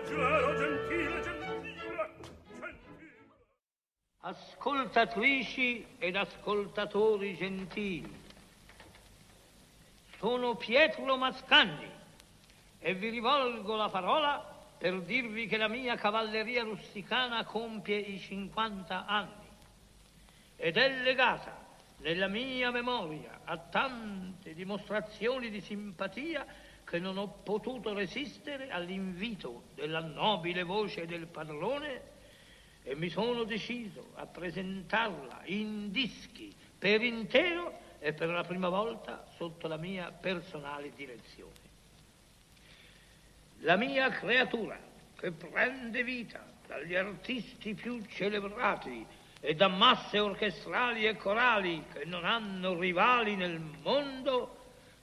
leggero, gentile, gentile, gentile. Ascoltatrici ed ascoltatori gentili, sono Pietro Mascagni e vi rivolgo la parola per dirvi che la mia cavalleria rusticana compie i 50 anni ed è legata nella mia memoria a tante dimostrazioni di simpatia che non ho potuto resistere all'invito della nobile voce del padrone e mi sono deciso a presentarla in dischi per intero e per la prima volta sotto la mia personale direzione. La mia creatura, che prende vita dagli artisti più celebrati e da masse orchestrali e corali che non hanno rivali nel mondo,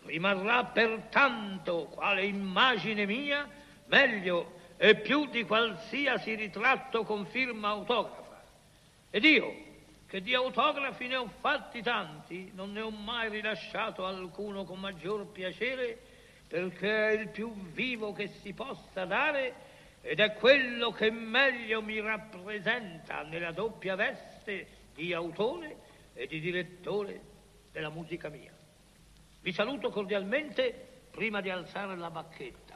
rimarrà pertanto quale immagine mia meglio e più di qualsiasi ritratto con firma autografa. Ed io, che di autografi ne ho fatti tanti, non ne ho mai rilasciato alcuno con maggior piacere, perché è il più vivo che si possa dare ed è quello che meglio mi rappresenta nella doppia veste di autore e di direttore della musica mia. Vi saluto cordialmente prima di alzare la bacchetta.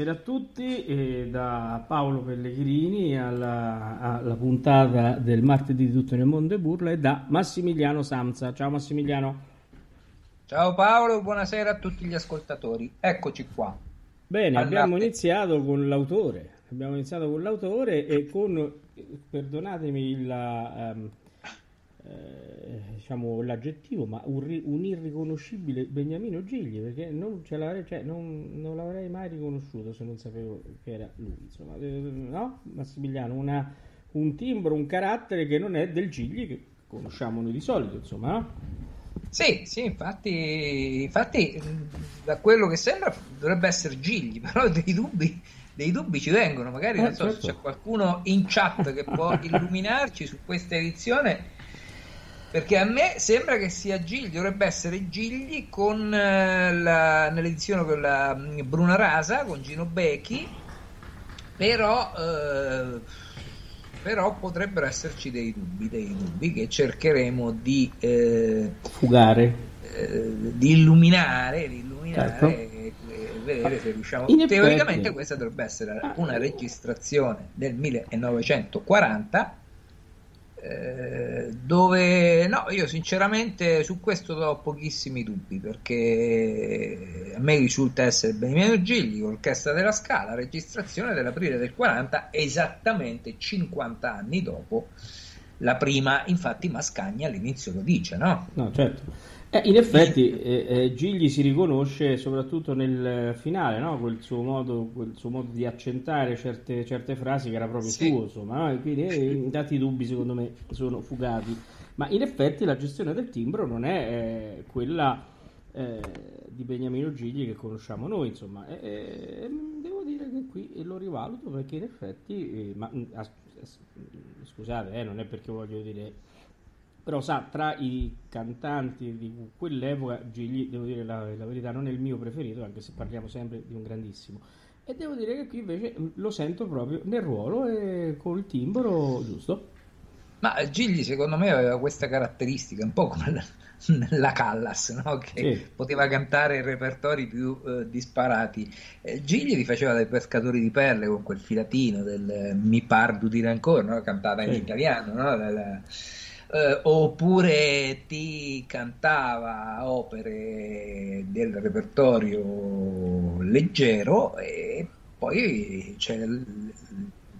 Buonasera a tutti e da Paolo Pellegrini alla, alla, puntata del martedì di tutto nel mondo e burla e da Massimiliano Samsa. Ciao Massimiliano. Ciao Paolo, buonasera a tutti gli ascoltatori. Eccoci qua. Bene, Andate. abbiamo iniziato con l'autore. Abbiamo iniziato con l'autore e con, perdonatemi la, um, eh, diciamo l'aggettivo, ma un, un, irriconoscibile Beniamino Gigli, perché non, ce l'avrei, cioè, non, non, l'avrei mai riconosciuto se non sapevo che era lui. Insomma, eh, no? Massimiliano, una, un timbro, un carattere che non è del Gigli che conosciamo noi di solito, insomma, no? Sì, sì, infatti, infatti, da quello che sembra dovrebbe essere Gigli, però dei dubbi, dei dubbi ci vengono. Magari eh, non so certo. se c'è qualcuno in chat che può illuminarci su questa edizione perché a me sembra che sia Gigli, dovrebbe essere Gigli con eh, la, nell'edizione con la mm, Bruna Rasa, con Gino Becchi, però, eh, però potrebbero esserci dei dubbi, dei dubbi che cercheremo di eh, fugare, eh, di illuminare, di illuminare certo. e, vedere se riusciamo. In Teoricamente effetti... questa dovrebbe essere una registrazione del 1940 eh, dove no, io sinceramente su questo ho pochissimi dubbi perché a me risulta essere Beniamino Gigli, Orchestra della Scala, registrazione dell'aprile del 40, esattamente 50 anni dopo la prima, infatti Mascagni all'inizio lo dice, no? No, certo. Eh, in effetti eh, eh, Gigli si riconosce soprattutto nel finale, no? quel, suo modo, quel, suo modo, di accentare certe, certe, frasi che era proprio sì. suo, insomma, no? quindi eh, tanti dubbi secondo me sono fugati. Ma in effetti la gestione del timbro non è eh, quella eh, di Beniamino Gigli che conosciamo noi, insomma. devo dire che qui lo rivaluto perché in effetti, ma, mm, scusate, non è perché voglio dire però sa tra i cantanti di quell'epoca Gigli devo dire la, la, verità non è il mio preferito anche se parliamo sempre di un grandissimo e devo dire che qui invece lo sento proprio nel ruolo e col timbro giusto ma Gigli secondo me aveva questa caratteristica un po' come la, la Callas no? che sì. poteva cantare repertori più eh, disparati eh, Gigli li faceva dai pescatori di perle con quel filatino del eh, Mi pardu di ancora no? cantata in italiano no? Della, eh, oppure ti cantava opere del repertorio leggero e poi c'è il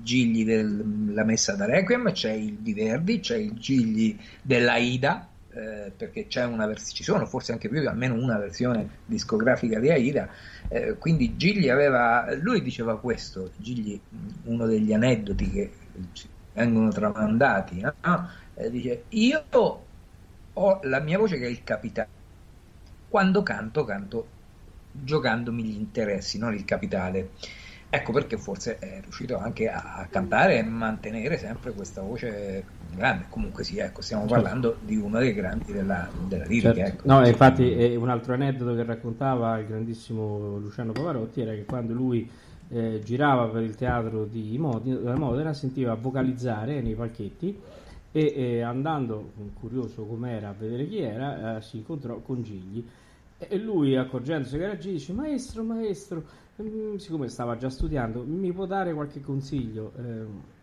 Gigli della Messa da Requiem, c'è il di Verdi, c'è il Gigli dell'Aida, eh, perché c'è una vers- ci sono forse anche più, almeno una versione discografica di Aida, eh, quindi Gigli aveva, lui diceva questo, Gigli, uno degli aneddoti che vengono tramandati, no? Eh, dice io ho la mia voce che è il capitale quando canto canto giocandomi gli interessi non il capitale ecco perché forse è riuscito anche a cantare e mantenere sempre questa voce grande comunque sì ecco stiamo certo. parlando di uno dei grandi della, della lirica certo. ecco. no infatti è un altro aneddoto che raccontava il grandissimo Luciano Pavarotti era che quando lui eh, girava per il teatro di Modena, Modena sentiva vocalizzare nei palchetti e, e andando, curioso com'era a vedere chi era, eh, si incontrò con Gigli e lui accorgendosi che era Gigli dice maestro, maestro, mm, siccome stava già studiando, mi può dare qualche consiglio? Eh,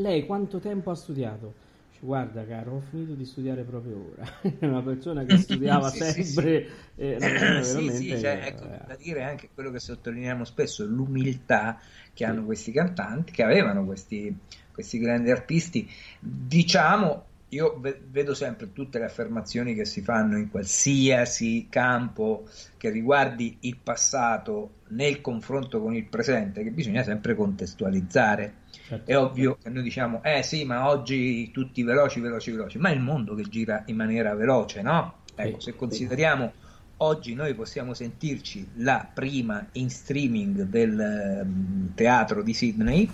lei quanto tempo ha studiato? Dice, Guarda caro, ho finito di studiare proprio ora. Una persona che studiava sì, sempre. Sì, sì. sì, sì cioè, ecco, eh. da dire anche quello che sottolineiamo spesso, l'umiltà che hanno questi cantanti, che avevano questi, questi grandi artisti, diciamo, io vedo sempre tutte le affermazioni che si fanno in qualsiasi campo che riguardi il passato nel confronto con il presente, che bisogna sempre contestualizzare. Certo. È ovvio che noi diciamo, eh sì, ma oggi tutti veloci, veloci, veloci, ma è il mondo che gira in maniera veloce, no? Ecco, se consideriamo oggi noi possiamo sentirci la prima in streaming del um, teatro di Sydney,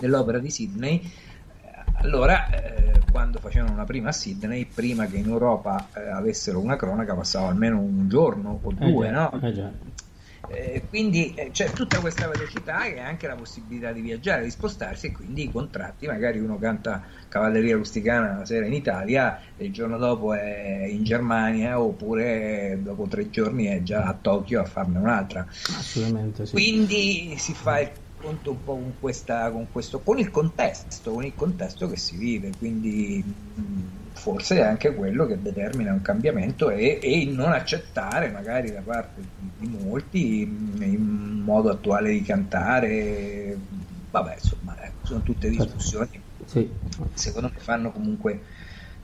dell'opera di Sydney, allora eh, quando facevano una prima a Sydney, prima che in Europa eh, avessero una cronaca, passava almeno un giorno o eh due, eh no? Eh Eh, quindi eh, c'è tutta questa velocità e anche la possibilità di viaggiare, di spostarsi e quindi i contratti, magari uno canta cavalleria rusticana una sera in Italia e il giorno dopo è in Germania oppure dopo tre giorni è già a Tokyo a farne un'altra. Assolutamente sì. Quindi si fa il conto un po' con, questa, con questo, con il contesto, con il contesto che si vive, quindi forse è anche quello che determina un cambiamento e, e, il non accettare magari da parte di, di molti il modo attuale di cantare, vabbè insomma ecco, sono tutte discussioni sì. secondo me fanno comunque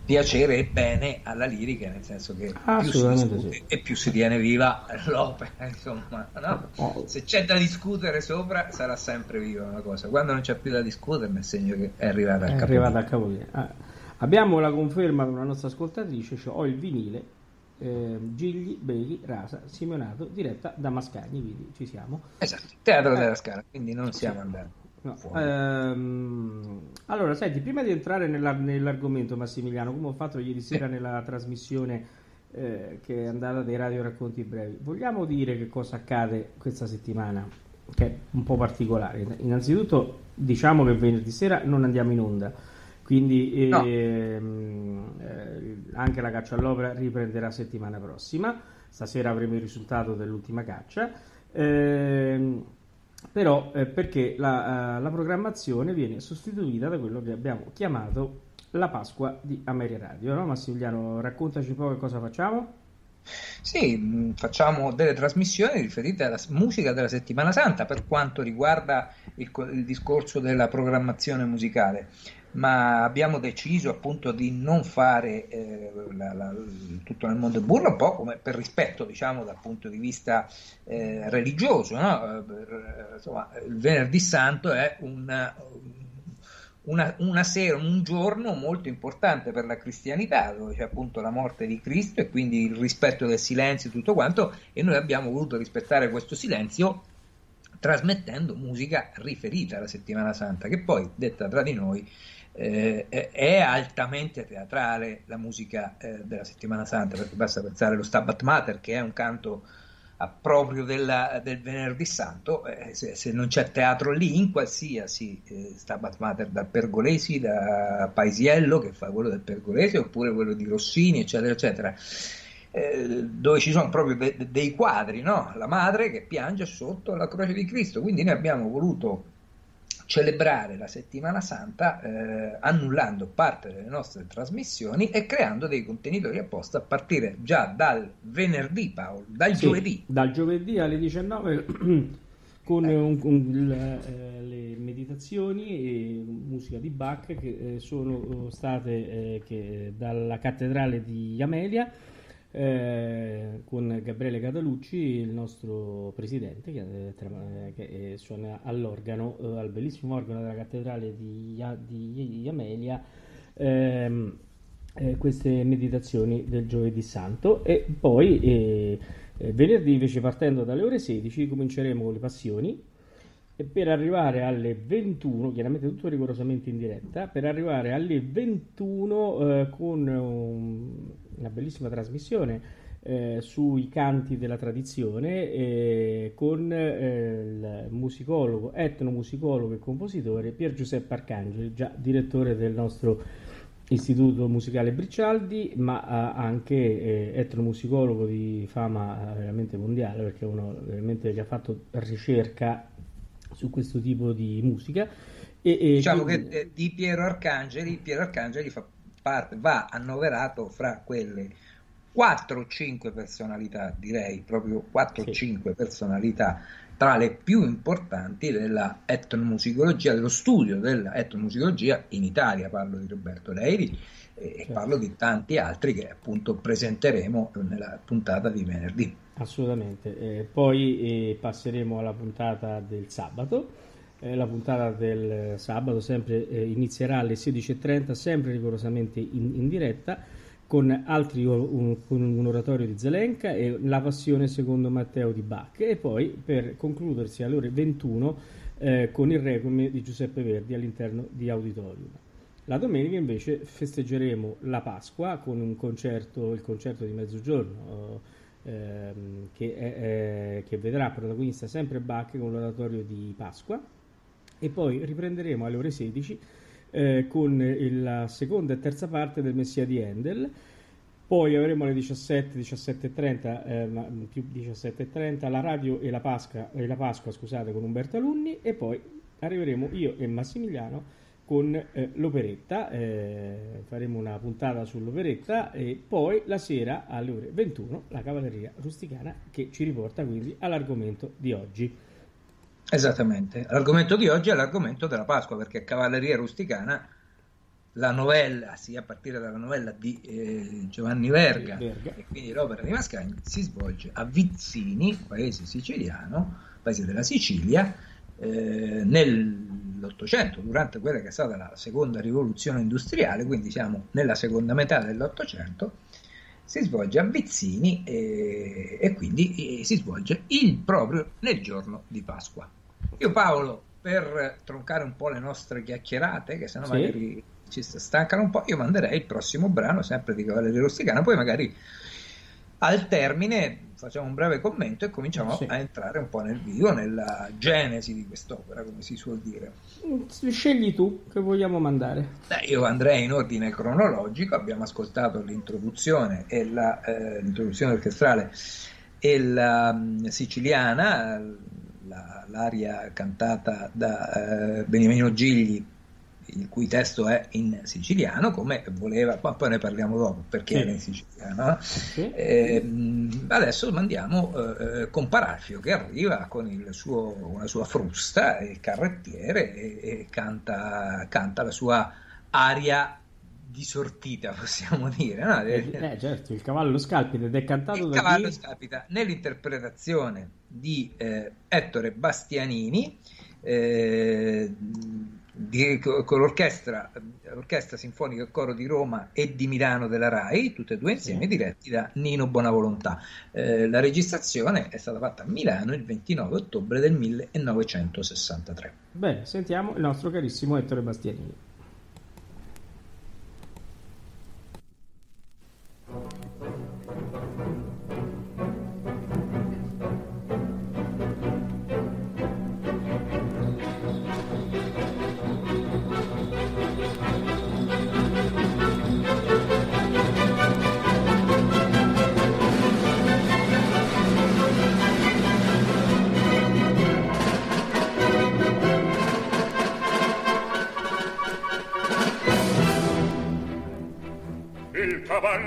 piacere e bene alla lirica, nel senso che più si discute sì. e più si tiene viva l'opera, insomma, no? oh. se c'è da discutere sopra sarà sempre viva una cosa, quando non c'è più da discutere è segno che è arrivata a capolinea. Capolinea. Ah. Abbiamo la conferma con una nostra ascoltatrice, cioè ho il vinile eh, Gigli, Beghi, Rasa, Simeonato, diretta da Mascagni, quindi ci siamo. Esatto, Teatro eh. della Scala, quindi non siamo andati. No. Ehm, allora, senti, prima di entrare nella, nell'argomento, Massimiliano, come ho fatto ieri sera nella trasmissione eh, che è andata dei radio racconti brevi, vogliamo dire che cosa accade questa settimana, che è un po' particolare. Innanzitutto, diciamo che venerdì sera non andiamo in onda quindi no. ehm, eh, anche la caccia all'opera riprenderà settimana prossima. Stasera avremo il risultato dell'ultima caccia. Ehm, però eh, perché la, uh, la, programmazione viene sostituita da quello che abbiamo chiamato la Pasqua di Ameria Radio. No? Massimiliano, raccontaci un po' che cosa facciamo. Sì, mm, facciamo delle trasmissioni riferite alla musica della settimana santa per quanto riguarda il, il discorso della programmazione musicale ma abbiamo deciso appunto di non fare eh, la, la, tutto nel mondo del burro, un po' come per rispetto diciamo dal punto di vista eh, religioso. No? Per, insomma, il venerdì santo è una, una, una, sera, un giorno molto importante per la cristianità, dove c'è appunto la morte di Cristo e quindi il rispetto del silenzio e tutto quanto, e noi abbiamo voluto rispettare questo silenzio trasmettendo musica riferita alla settimana santa, che poi, detta tra di noi, eh, è altamente teatrale la musica eh, della settimana santa, perché basta pensare allo Stabat Mater, che è un canto proprio della, del venerdì santo, eh, se, se, non c'è teatro lì, in qualsiasi eh, Stabat Mater, da Pergolesi, da Paisiello, che fa quello del Pergolesi, oppure quello di Rossini, eccetera, eccetera. Eh, dove ci sono proprio de- de- dei quadri, no? la madre che piange sotto la croce di Cristo. Quindi noi abbiamo voluto celebrare la settimana santa eh, annullando parte delle nostre trasmissioni e creando dei contenitori apposta a partire già dal venerdì Paolo, dal sì, giovedì. Dal giovedì alle 19 con eh. un, un, le, eh, le, meditazioni e musica di Bach che eh, sono state eh, che dalla cattedrale di Amelia eh, con Gabriele Catalucci, il nostro presidente, che, eh, che eh, suona all'organo, eh, al bellissimo organo della cattedrale di, di Amelia, ehm, eh, queste meditazioni del giovedì santo. E poi venerdì invece partendo dalle ore 16 cominceremo le passioni e per arrivare alle 21, chiaramente tutto rigorosamente in diretta, per arrivare alle 21 eh, con un, una bellissima trasmissione eh, sui canti della tradizione eh, con il musicologo, etnomusicologo e compositore Pier Giuseppe Arcangeli, già direttore del nostro Istituto Musicale Bricialdi, ma anche eh, etnomusicologo di fama veramente mondiale, perché uno veramente che ha fatto ricerca su questo tipo di musica. E, e diciamo quindi... che eh, di Piero Arcangeli, Piero Arcangeli fa parte, va annoverato fra quelle 4 o 5 personalità, direi proprio 4 o sì. 5 personalità tra le più importanti della etnomusicologia, dello studio della etnomusicologia in Italia. Parlo di Roberto Leiri e certo. parlo di tanti altri che appunto presenteremo nella puntata di venerdì. Assolutamente, eh, poi eh, passeremo alla puntata del sabato. Eh, la puntata del sabato sempre eh, inizierà alle 16.30, sempre rigorosamente in, in diretta, con, altri, un, con un oratorio di Zelenka e la passione secondo Matteo di Bach. E poi per concludersi alle ore 21 eh, con il requiem di Giuseppe Verdi all'interno di Auditorium. La domenica invece festeggeremo la Pasqua con un concerto, il concerto di mezzogiorno ehm, che, è, che, vedrà protagonista sempre Bach con l'oratorio di Pasqua. E poi riprenderemo alle ore 16 eh, con la seconda e terza parte del Messia di Handel poi avremo alle 17, 17.30, eh, più 17.30 la radio e la, Pasqua, e la Pasqua scusate, con Umberto Alunni. E poi arriveremo io e Massimiliano con eh, l'operetta, eh, faremo una puntata sull'operetta e poi la sera alle ore 21 la cavalleria rusticana che ci riporta quindi all'argomento di oggi. Esattamente, l'argomento di oggi è l'argomento della Pasqua perché cavalleria rusticana la novella, sì, a partire dalla novella di eh, Giovanni Verga, Verga, e quindi l'opera di Mascagni, si svolge a Vizzini, paese siciliano, paese della Sicilia, eh, nell'Ottocento, durante quella che è stata la seconda rivoluzione industriale, quindi siamo nella seconda metà dell'Ottocento, si svolge a Vizzini e, e quindi e, si svolge il, proprio nel giorno di Pasqua. Io Paolo, per troncare un po' le nostre chiacchierate, che sennò sì. magari ci stancano un po', io manderei il prossimo brano sempre di Cavalleria Rusticana, poi magari al termine facciamo un breve commento e cominciamo sì. a entrare un po' nel video, nella genesi di quest'opera, come si suol dire. Scegli tu che vogliamo mandare. Beh, io andrei in ordine cronologico, abbiamo ascoltato l'introduzione, e la, eh, l'introduzione orchestrale e la um, siciliana, la, l'aria cantata da eh, Beniamino Gigli il cui testo è in siciliano, come voleva, ma poi ne parliamo dopo perché sì. era in siciliano. Sì. Eh, adesso mandiamo eh, Comparafio che arriva con suo, una sua frusta, il carrettiere, e, e canta, canta, la sua aria disortita, possiamo dire. No? Eh, eh, certo, il cavallo scalpita ed è cantato il da cavallo chi? scalpita nell'interpretazione di eh, Ettore Bastianini. Eh, di, con l'orchestra, l'orchestra sinfonica coro di Roma e di Milano della RAI, tutte e due insieme, sì. diretti da Nino Bonavolontà. Eh, la registrazione è stata fatta a Milano il 29 ottobre del 1963. Bene, sentiamo il nostro carissimo Ettore Bastianini.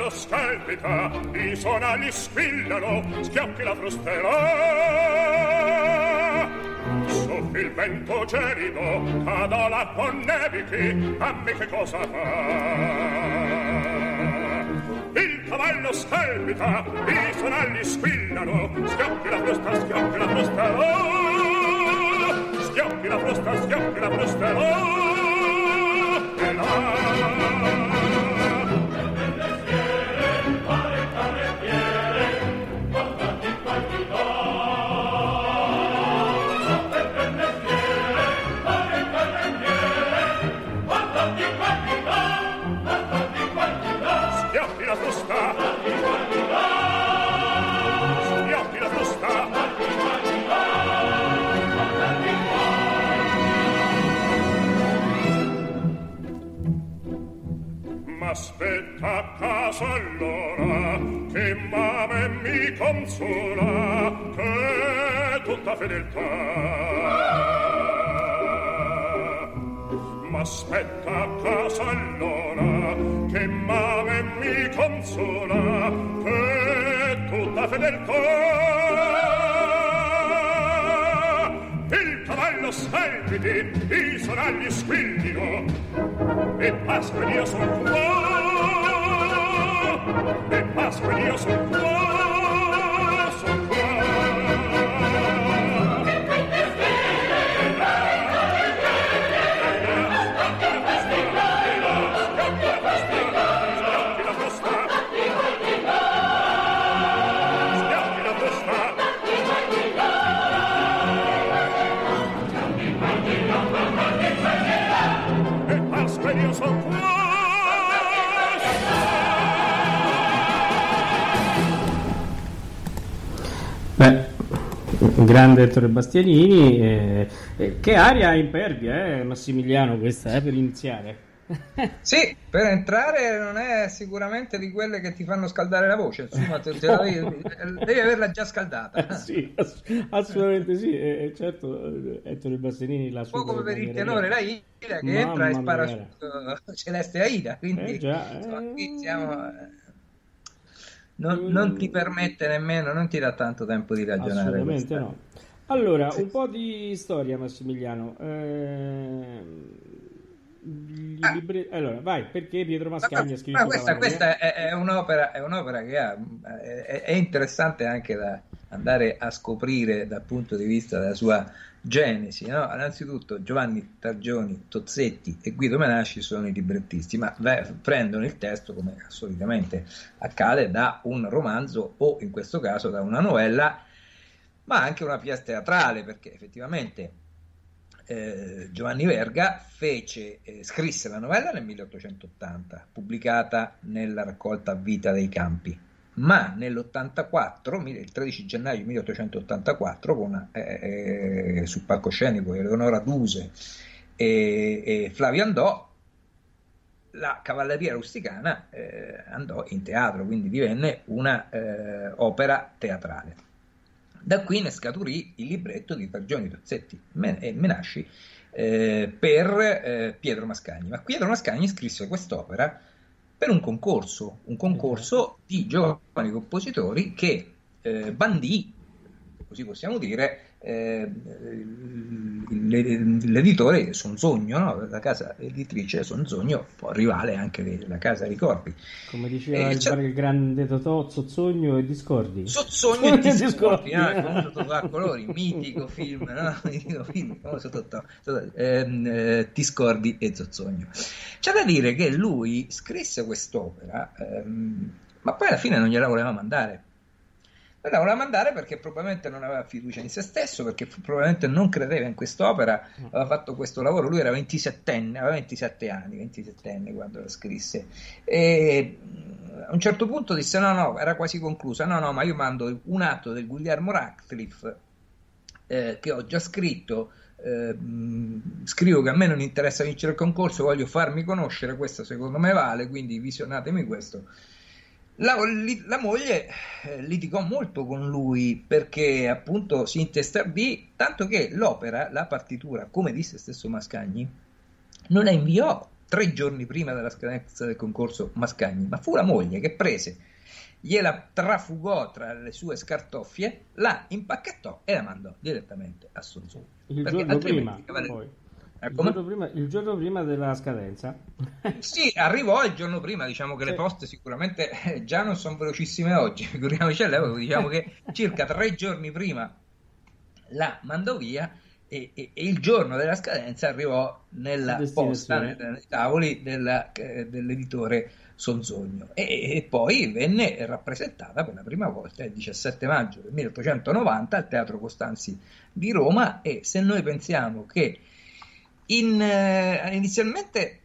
Cavallo scalpita, i sonagli squillano, schiocchi la frustera. Soffi il vento gelido, cado l'acqua nevichi, dammi che cosa fa. Il cavallo scalpita, i sonagli squillano, schiocchi la frusta, schiocchi la frusta. Schiocchi la frusta, schiocchi la frusta. Aspetta a casa allora che mame mi consola che tutta fedeltà. Ma aspetta a casa allora che mame mi consola che tutta fedeltà il cavallo seguiti i sonagli squillino e Pasqua io son qua e Pasqua io son qua Un grande Ettore Bastianini. Eh, eh, che aria impervia, eh, Massimiliano, questa eh, per iniziare. sì, per entrare non è sicuramente di quelle che ti fanno scaldare la voce, insomma, te, te la devi, devi, averla già scaldata. Eh, sì, ass- assolutamente sì, e, certo Ettore Bastianini la sua... Un po' come per il tenore la Ida che Mamma entra e spara su Celeste Aida, quindi eh già, insomma, siamo... Non, non, ti permette nemmeno, non ti dà tanto tempo di ragionare. Assolutamente no. Allora, sì. un po' di storia, Massimiliano. Eh, Ah. Libri... Allora, vai, perché Pietro Mascagni ha scritto... Ma questa, questa è, è, un'opera, è, un'opera, che ha, è, è, interessante anche da andare a scoprire dal punto di vista della sua genesi. No? Innanzitutto Giovanni Targioni, Tozzetti e Guido Menasci sono i librettisti, ma prendono il testo, come solitamente accade, da un romanzo o in questo caso da una novella, ma anche una pièce teatrale, perché effettivamente eh, Giovanni Verga fece, eh, scrisse la novella nel 1880, pubblicata nella raccolta Vita dei Campi, ma nell'84, il 13 gennaio 1884, con, eh, eh, sul palcoscenico Eleonora Duse e, e Flavio Andò, la cavalleria rusticana eh, andò in teatro, quindi divenne un'opera eh, teatrale. Da qui ne scaturì il libretto di Targioni, Tozzetti e Menasci eh, per eh, Pietro Mascagni. Ma Pietro Mascagni scrisse quest'opera per un concorso, un concorso di giovani compositori che eh, bandì, così possiamo dire, eh, l'editore Sonzogno, no? la casa editrice Sonzogno, poi rivale anche della casa Ricordi. Come diceva eh, il, grande Totò, Sozzogno e Discordi. Sozzogno e Discordi, no? famoso Totò a colori, mitico film, no? mitico film, famoso Totò, ehm, eh, Discordi e Zozzogno. C'è da dire che lui scrisse quest'opera, ehm, ma poi alla fine non gliela voleva mandare la voleva mandare perché probabilmente non aveva fiducia in se stesso, perché probabilmente non credeva in quest'opera, mm. aveva fatto questo lavoro, lui era 27enne, aveva 27 anni, 27enne quando la scrisse. E mm, a un certo punto disse no, no, era quasi conclusa, no, no, ma io mando un atto del Guglielmo Radcliffe eh, che ho già scritto, eh, scrivo che a me non interessa vincere il concorso, voglio farmi conoscere, questo secondo me vale, quindi visionatemi questo. La, la, moglie eh, litigò molto con lui perché appunto si intestardì, tanto che l'opera, la partitura, come disse stesso Mascagni, non la inviò tre giorni prima della scadenza del concorso Mascagni, ma fu la moglie che prese, gliela trafugò tra le sue scartoffie, la impacchettò e la mandò direttamente a Sonzoni. Il giorno prima, poi. Eh, il giorno, prima, il giorno, prima, della scadenza? sì, arrivò il giorno prima, diciamo che sì. le poste sicuramente eh, già non sono velocissime oggi, figuriamoci all'epoca, diciamo che circa tre giorni prima la mandò via e, e, e, il giorno della scadenza arrivò nella posta, nei, nei tavoli della, eh, dell'editore Sonzogno e, e, poi venne rappresentata per la prima volta il 17 maggio del 1890 al Teatro Costanzi di Roma e se noi pensiamo che in, eh, inizialmente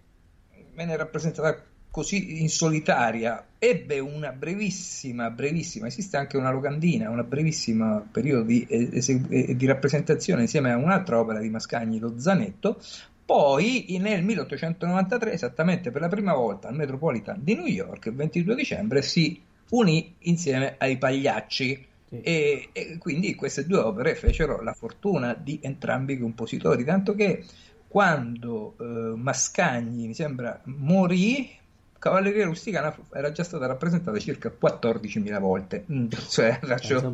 venne rappresentata così in solitaria, ebbe una brevissima, brevissima, esiste anche una locandina, una brevissima periodo di, eh, di rappresentazione insieme a un'altra opera di Mascagni, Lo Zanetto, poi nel 1893, esattamente per la prima volta al Metropolitan di New York, il 22 dicembre, si unì insieme ai Pagliacci. Sì. E, e, quindi queste due opere fecero la fortuna di entrambi i compositori, tanto che quando eh, Mascagni, mi sembra, morì, Cavalleria Rusticana era già stata rappresentata circa 14.000 volte, mm, cioè faccio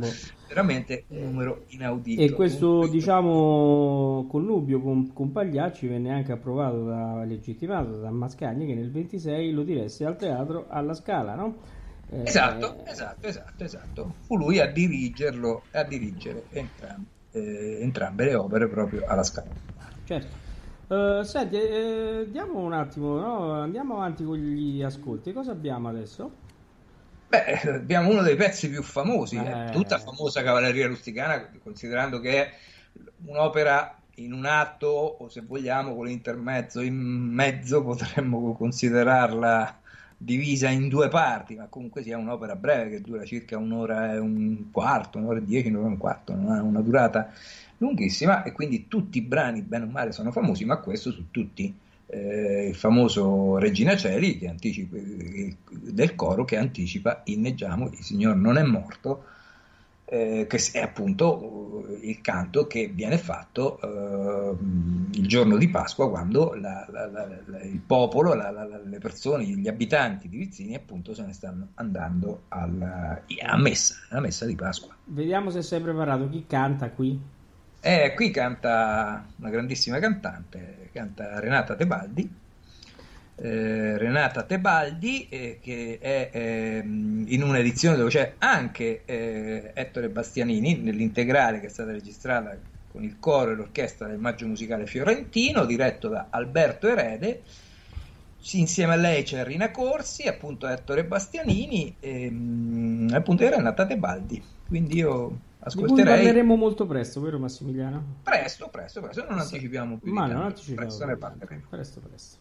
veramente un numero inaudito. E questo, diciamo, connubio con, con, Pagliacci venne anche approvato, da, legittimato da Mascagni che nel 26 lo diresse al teatro alla Scala, no? Eh, esatto, esatto, esatto, esatto. Fu lui a dirigerlo, a dirigere entrambe, eh, entrambe le opere proprio alla Scala. Certo. Uh, senti, eh, diamo un attimo, no? andiamo avanti con gli ascolti. Cosa abbiamo adesso? Beh, abbiamo uno dei pezzi più famosi, eh. eh. tutta famosa Cavalleria Rusticana, considerando che è un'opera in un atto, o se vogliamo con l'intermezzo in mezzo, potremmo considerarla divisa in due parti, ma comunque sia un'opera breve che dura circa un'ora e un quarto, un'ora e dieci, un'ora e un quarto, non ha una durata lunghissima e quindi tutti i brani, bene o male, sono famosi, ma questo su tutti. Eh, il famoso Regina Celi anticipa, del coro che anticipa Inneggiamo, il Signore non è morto, eh, che è appunto eh, il canto che viene fatto eh, il giorno di Pasqua quando la, la, la, il popolo, le persone, gli abitanti di Vizzini appunto se ne stanno andando alla, a messa, alla messa di Pasqua. Vediamo se sei preparato, chi canta qui? Eh, qui canta una grandissima cantante, canta Renata Tebaldi. Eh, Renata Tebaldi eh, che è eh, in un'edizione dove c'è anche eh, Ettore Bastianini nell'integrale che è stata registrata con il coro e l'orchestra del Maggio Musicale Fiorentino diretto da Alberto Erede. Insieme a lei c'è Rina Corsi appunto Ettore Bastianini e ehm, appunto Renata Tebaldi. Quindi io ascolterei. ne parleremo molto presto vero Massimiliano? presto presto presto. Non anticipiamo più ma non anticipiamo presto ne parleremo. presto presto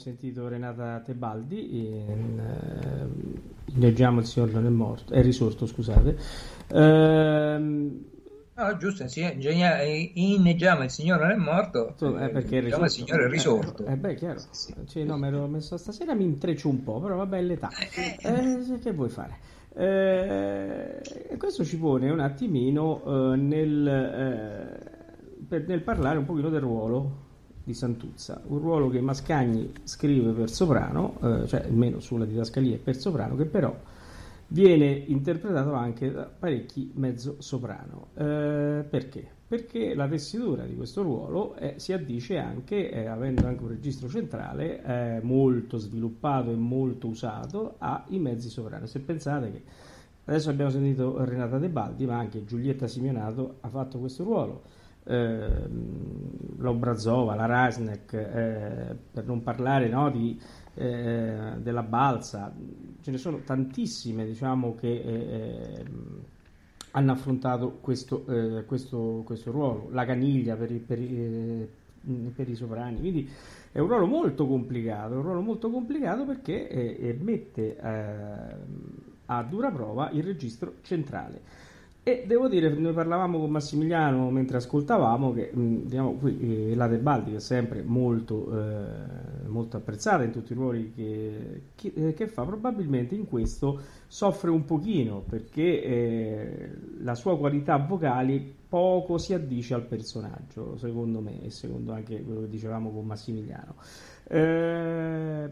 sentito Renata Tebaldi in, uh, Leggiamo il Signore non è morto, è risorto, scusate. Uh, No, giusto, inneggiamo il Signore non è morto, eh, perché è risorto. il Signore è risorto. Eh, beh, chiaro. Sì, sì. Cioè, no, me l'ho messo stasera, mi intreccio un po', però vabbè, l'età. Eh, che vuoi fare? Eh, questo ci pone un attimino eh, nel, eh, per, nel parlare un pochino del ruolo di Santuzza, un ruolo che Mascagni scrive per soprano, eh, cioè almeno sulla didascalia per soprano, che però viene interpretato anche da parecchi mezzo soprano. Eh, perché? Perché la tessitura di questo ruolo eh, si addice anche, eh, avendo anche un registro centrale molto sviluppato e molto usato, ai mezzi soprani. Se pensate che adesso abbiamo sentito Renata De Baldi, ma anche Giulietta Simeonato ha fatto questo ruolo. Eh, L'Obrazova, la Rasnek, eh, per non parlare no, di eh, della balsa, ce ne sono tantissime diciamo, che eh, hanno affrontato questo, eh, questo, questo, ruolo, la caniglia per i, per, eh, per i, sovrani, quindi è un ruolo molto complicato, un ruolo molto complicato perché mette a dura prova il registro centrale. E devo dire, noi parlavamo con Massimiliano mentre ascoltavamo che diciamo, qui, eh, la Tebaldi è sempre molto, eh, molto apprezzata in tutti i ruoli che, che, eh, che, fa, probabilmente in questo soffre un pochino perché eh, la sua qualità vocale poco si addice al personaggio, secondo me, e secondo anche quello che dicevamo con Massimiliano. Eh,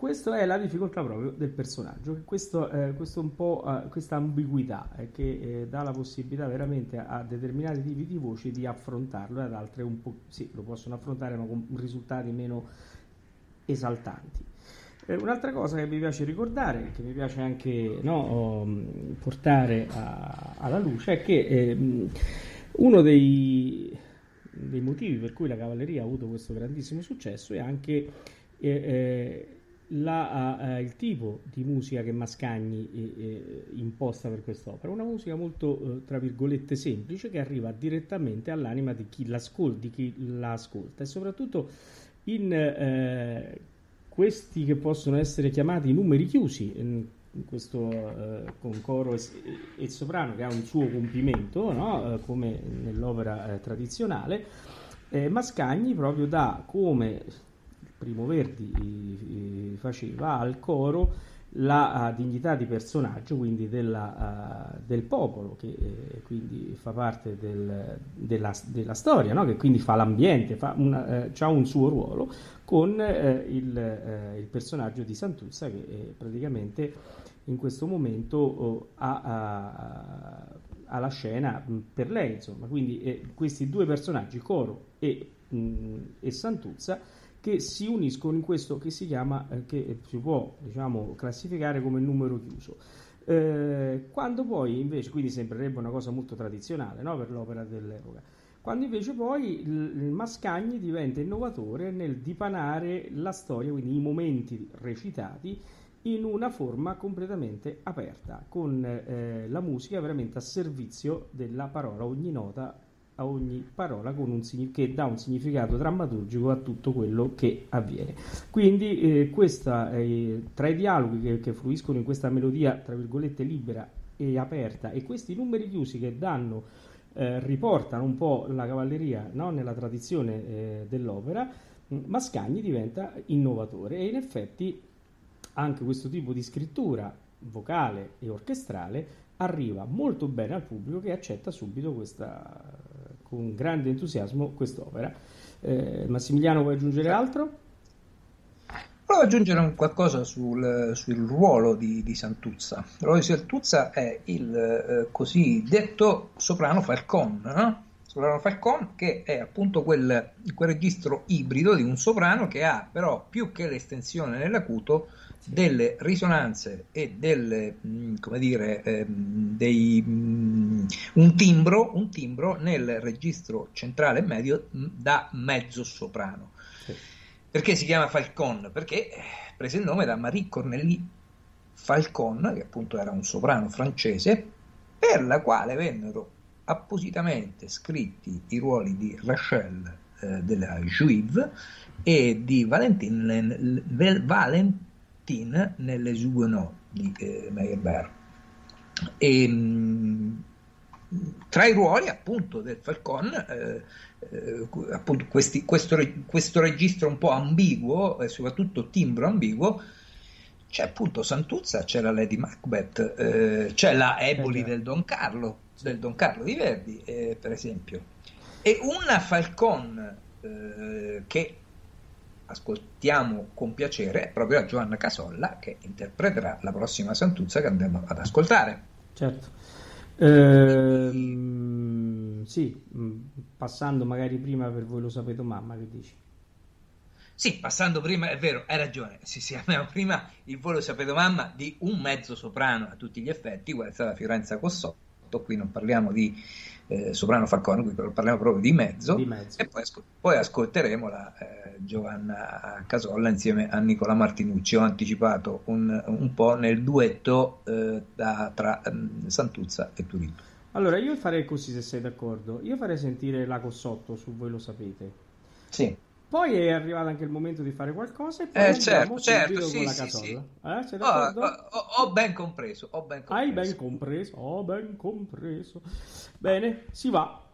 questa è la difficoltà proprio del personaggio, questo, eh, questo un po', eh, questa ambiguità eh, che eh, dà la possibilità veramente a, determinati tipi di voci di affrontarlo e ad altre un po' sì, lo possono affrontare ma con risultati meno esaltanti. Eh, un'altra cosa che mi piace ricordare, che mi piace anche no, um, portare a, alla luce, è che ehm, uno dei, dei, motivi per cui la cavalleria ha avuto questo grandissimo successo è anche eh, la, uh, il tipo di musica che Mascagni eh, eh, imposta per quest'opera, una musica molto, eh, tra virgolette, semplice che arriva direttamente all'anima di chi di chi l'ascolta e soprattutto in eh, questi che possono essere chiamati numeri chiusi, in, in questo eh, con coro e, e, soprano che ha un suo compimento, no? come nell'opera tradizionale, Mascagni proprio dà come Primo Verdi faceva al coro la uh, dignità di personaggio, quindi della, uh, del popolo, che eh, quindi fa parte del, della, della, storia, no? che quindi fa l'ambiente, eh, ha un suo ruolo, con eh, il, il, personaggio di Santuzza che praticamente in questo momento oh, ha, ha, la scena per lei, insomma, quindi questi due personaggi, Coro e, e Santuzza, che si uniscono in questo che si chiama, eh, che si può diciamo, classificare come numero chiuso. Eh, quando poi invece, quindi sembrerebbe una cosa molto tradizionale no? per l'opera dell'epoca, quando invece poi il, Mascagni diventa innovatore nel dipanare la storia, quindi i momenti recitati, in una forma completamente aperta, con eh, la musica veramente a servizio della parola, ogni nota a ogni parola un, che dà un significato drammaturgico a tutto quello che avviene. Quindi eh, questa, eh, tra i dialoghi che, che, fruiscono in questa melodia, tra virgolette, libera e aperta, e questi numeri chiusi che danno, eh, riportano un po' la cavalleria no? nella tradizione eh, dell'opera, mm, Mascagni diventa innovatore e in effetti anche questo tipo di scrittura vocale e orchestrale arriva molto bene al pubblico che accetta subito questa, con grande entusiasmo quest'opera. Eh, Massimiliano, vuoi aggiungere altro? Volevo aggiungere qualcosa sul, sul ruolo di, di, Santuzza. Il ruolo di Santuzza è il eh, cosiddetto soprano falcon, no? soprano falcon che è appunto quel, quel registro ibrido di un soprano che ha però più che l'estensione nell'acuto delle risonanze e delle, mm, come dire, ehm, dei, mm, un, timbro, un timbro nel registro centrale medio mm, da mezzo soprano. Sì. Perché si chiama Falcon? Perché prese il nome da Marie Cornélie Falcon, che appunto era un soprano francese, per la quale vennero appositamente scritti i ruoli di Rachel eh, della Juive e di Valentin, Valentin nelle Huguenots di eh, Meyerbeer. E, mh, tra i ruoli appunto del Falcon, eh, eh, appunto questi, questo, questo, registro un po' ambiguo e soprattutto timbro ambiguo, c'è appunto Santuzza, c'è la Lady Macbeth, eh, c'è la Eboli del Don Carlo, del Don Carlo di Verdi, eh, per esempio. E una Falcon eh, che ascoltiamo con piacere proprio la Giovanna Casolla che interpreterà la prossima Santuzza che andiamo ad ascoltare. Certo. Ehm, sì, mm, passando magari prima per voi lo sapete mamma che dici? Sì, passando prima, è vero, hai ragione, sì, sì, abbiamo prima il volo sapete mamma di un mezzo soprano a tutti gli effetti, quella è stata Fiorenza Cossotto, qui non parliamo di eh, soprano Falcone, qui parliamo proprio di mezzo, di mezzo. e poi, poi, ascolteremo la eh, Giovanna Casolla insieme a Nicola Martinucci, ho anticipato un, un po' nel duetto eh, da, tra mm, Santuzza e Turitto. Allora, io farei così se sei d'accordo, io farei sentire la Cossotto, su voi lo sapete. Sì. Poi è arrivato anche il momento di fare qualcosa e poi eh, certo, certo, sì, con la sì, sì. Eh, oh, ho, ho, ben compreso, ho ben compreso. Hai ben compreso, ho ben compreso. Bene, si va.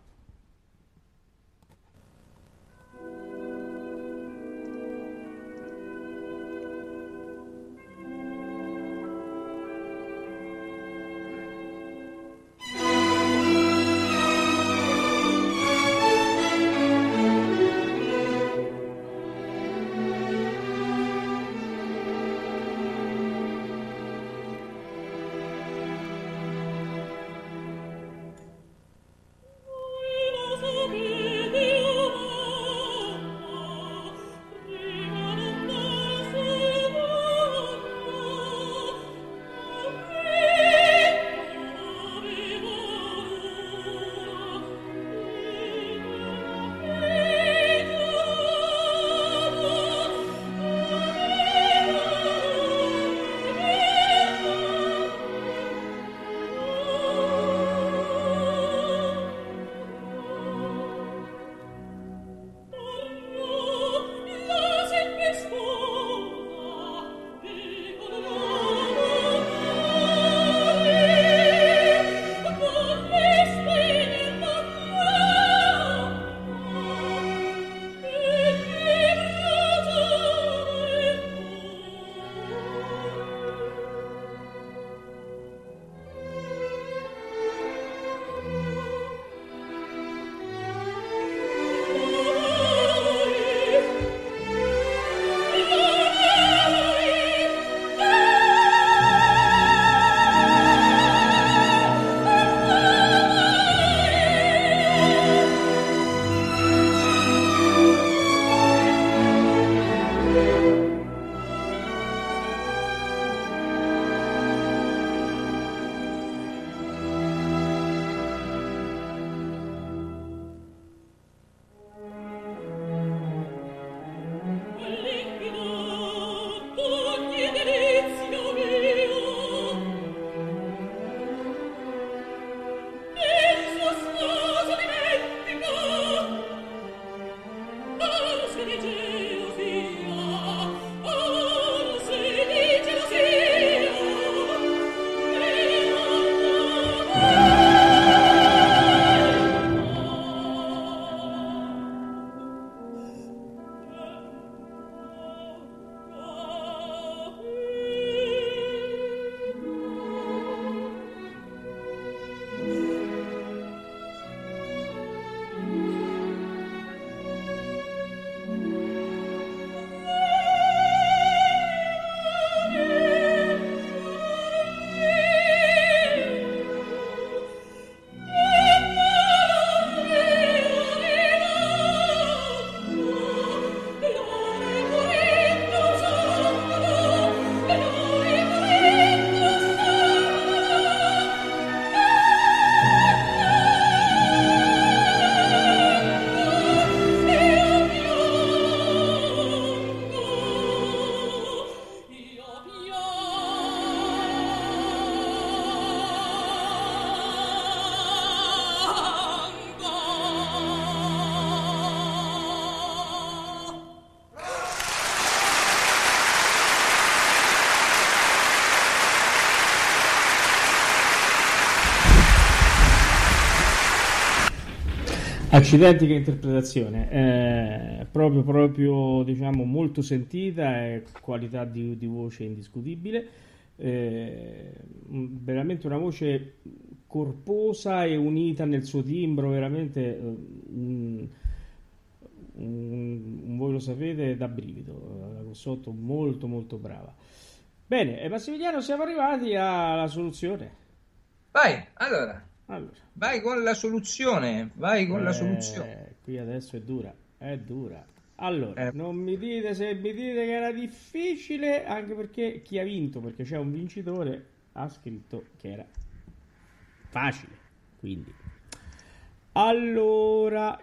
Accidenti che interpretazione, eh, proprio, proprio diciamo molto sentita e qualità di, di voce indiscutibile, eh, veramente una voce corposa e unita nel suo timbro, veramente um, um, voi lo sapete da brivido, la sotto molto molto brava. Bene, Massimiliano siamo arrivati alla soluzione. Vai, allora, allora. Vai con la soluzione, vai con eh, la soluzione. Qui adesso è dura, è dura. Allora, eh. non mi dite se mi dite che era difficile, anche perché chi ha vinto, perché c'è un vincitore, ha scritto che era facile. Quindi, allora,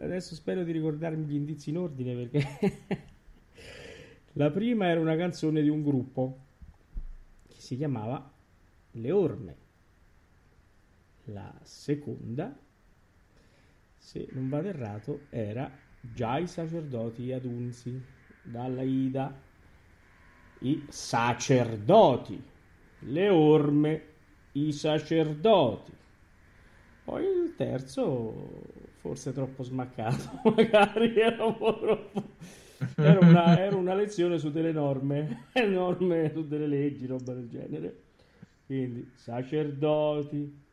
adesso spero di ricordarmi gli indizi in ordine perché la prima era una canzone di un gruppo che si chiamava Le Orme la seconda, se non vado errato, era già i sacerdoti adunzi dalla Ida, i sacerdoti, le orme, i sacerdoti. Poi il terzo, forse troppo smaccato, magari era un po' troppo. Era una, era una lezione su delle norme, norme su delle leggi, roba del genere. Quindi, sacerdoti,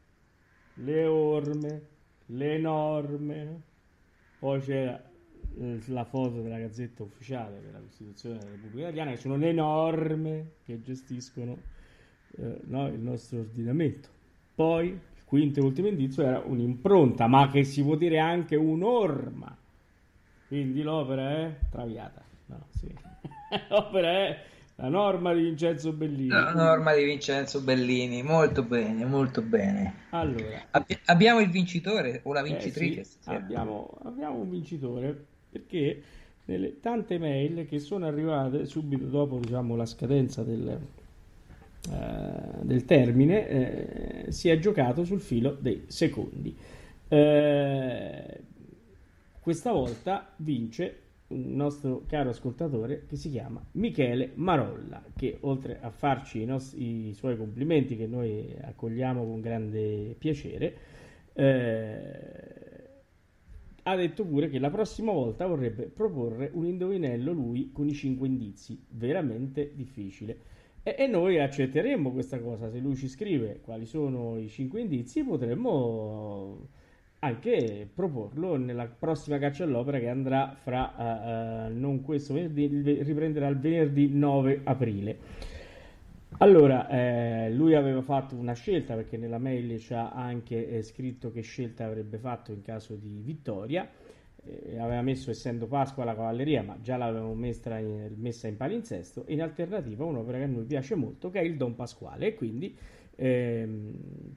le orme, le norme, poi c'era eh, la foto della gazzetta ufficiale della Costituzione della Repubblica Italiana, che sono le norme che gestiscono eh, no, il nostro ordinamento. Poi il quinto e ultimo indizio era un'impronta, ma che si può dire anche un'orma. Quindi l'opera è traviata. No, sì. l'opera è la norma di Vincenzo Bellini. La norma di Vincenzo Bellini, molto bene, molto bene. Allora, Abbi- abbiamo il vincitore o la vincitrice? Eh sì, abbiamo, abbiamo, un vincitore perché nelle tante mail che sono arrivate subito dopo diciamo, la scadenza del, eh, del termine eh, si è giocato sul filo dei secondi. Eh, questa volta vince un nostro caro ascoltatore che si chiama Michele Marolla, che oltre a farci i, nostri, i suoi complimenti che noi accogliamo con grande piacere, eh, ha detto pure che la prossima volta vorrebbe proporre un indovinello lui con i cinque indizi, veramente difficile. E, e noi accetteremmo questa cosa, se lui ci scrive quali sono i cinque indizi potremmo anche proporlo nella prossima caccia all'opera che andrà fra uh, uh, non questo venerdì, riprenderà il venerdì 9 aprile. Allora, eh, lui aveva fatto una scelta perché nella mail ci ha anche eh, scritto che scelta avrebbe fatto in caso di vittoria. Eh, aveva messo, essendo Pasqua, la cavalleria, ma già l'avevamo messa in, messa in palinsesto. In alternativa, un'opera che a noi piace molto, che è il Don Pasquale. E quindi eh,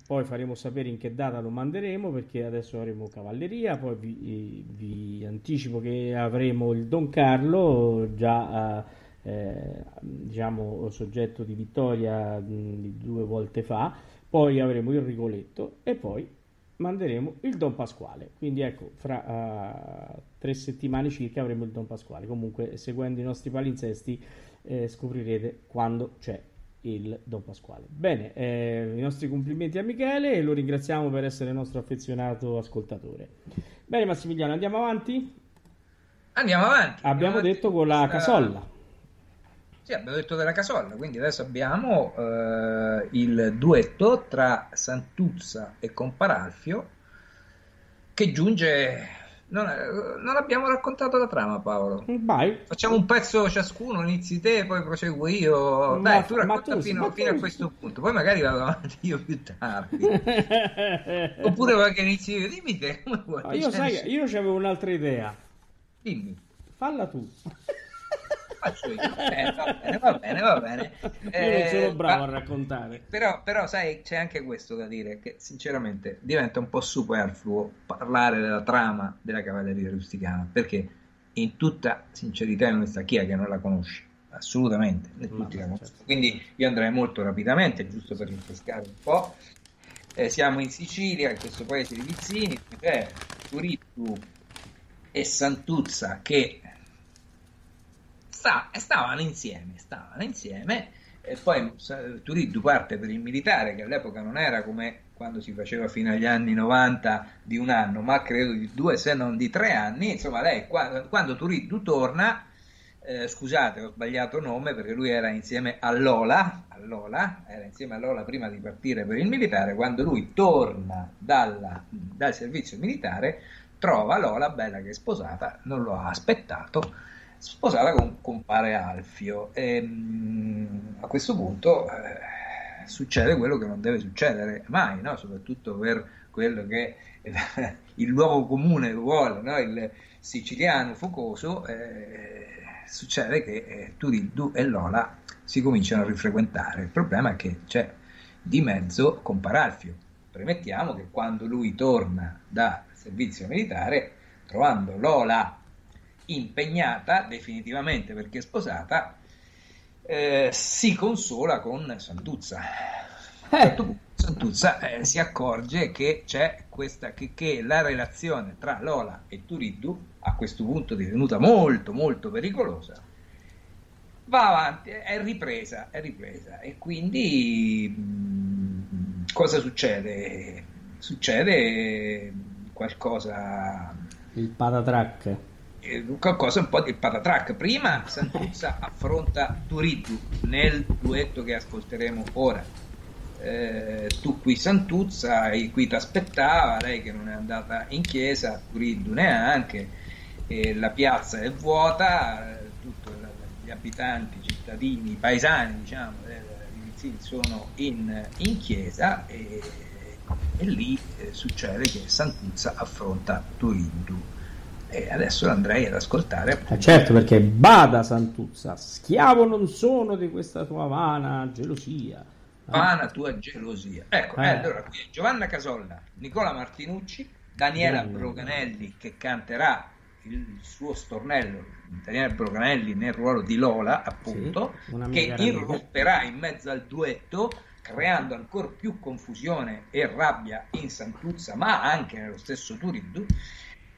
poi faremo sapere in che data lo manderemo perché adesso avremo cavalleria. Poi vi, vi anticipo che avremo il Don Carlo già eh, diciamo soggetto di vittoria di due volte fa. Poi avremo il Rigoletto e poi manderemo il Don Pasquale. Quindi ecco, fra uh, tre settimane circa avremo il Don Pasquale. Comunque, seguendo i nostri palinsesti, eh, scoprirete quando c'è il Don Pasquale. Bene, eh, i nostri complimenti a Michele e lo ringraziamo per essere il nostro affezionato ascoltatore. Bene Massimiliano, andiamo avanti? Andiamo avanti. Abbiamo andiamo detto con la casolla. Sì, abbiamo detto della casolla, quindi adesso abbiamo eh, il duetto tra Santuzza e Comparalfio che giunge non, non, abbiamo raccontato la trama, Paolo. Vai. Facciamo un pezzo ciascuno, inizi te, poi proseguo io. Ma, Dai, tu racconta tu, fino, fino a questo punto, poi magari vado avanti io più tardi. Oppure vuoi che inizi io? Dimmi te. Ah, io, sai, io avevo un'altra idea. Dimmi. Falla tu faccio io. Eh, va bene, va bene, va bene. Eh, io non sono bravo ma, a raccontare. Però, però, sai, c'è anche questo da dire, che sinceramente diventa un po' superfluo parlare della trama della cavalleria rusticana, perché in tutta sincerità e onestà, chi è che non la conosce? Assolutamente, conoscono. Certo. Quindi io andrei molto rapidamente, giusto per rinfrescare un po'. Eh, siamo in Sicilia, in questo paese di Vizzini, c'è Turittu e Santuzza che sta, stavano insieme, stavano insieme e poi Turiddu parte per il militare che all'epoca non era come quando si faceva fino agli anni 90 di un anno, ma credo di due se non di tre anni, insomma lei quando, quando Turiddu torna, eh, scusate ho sbagliato nome perché lui era insieme a Lola, a Lola, era insieme a Lola prima di partire per il militare, quando lui torna dalla, dal servizio militare trova Lola bella che è sposata, non lo ha aspettato, sposata con compare Alfio e mh, a questo punto... Eh, succede quello che non deve succedere mai, no? soprattutto per quello che il luogo comune vuole, no? il siciliano focoso, eh, succede che eh, Turiddu e Lola si cominciano a rifrequentare. Il problema è che c'è di mezzo Comparalfio. Premettiamo che quando lui torna da servizio militare, trovando Lola impegnata definitivamente perché sposata, eh, si consola con Santuzza. Eh. Santuzza eh, si accorge che c'è questa che, che, la relazione tra Lola e Turiddu, a questo punto divenuta molto molto pericolosa, va avanti, è ripresa, è ripresa e quindi mh, mm, cosa succede? Succede qualcosa il patatrack qualcosa un po' di patatrack. Prima Santuzza affronta Turiddu nel duetto che ascolteremo ora. Eh, tu qui Santuzza, qui ti aspettava, lei che non è andata in chiesa, Turiddu neanche, eh, la piazza è vuota, tutti gli abitanti, i cittadini, i paesani diciamo, eh, sono in, in chiesa e, e lì eh, succede che Santuzza affronta Turiddu e adesso andrei ad ascoltare. Eh certo, perché bada Santuzza, schiavo non sono di questa tua vana gelosia. Vana tua gelosia. Ecco, eh. allora qui Giovanna Casolla, Nicola Martinucci, Daniela Grande. Broganelli che canterà il suo stornello, Daniela Broganelli nel ruolo di Lola, appunto, sì, che irromperà in mezzo al duetto creando ancora più confusione e rabbia in Santuzza, ma anche nello stesso Turiddu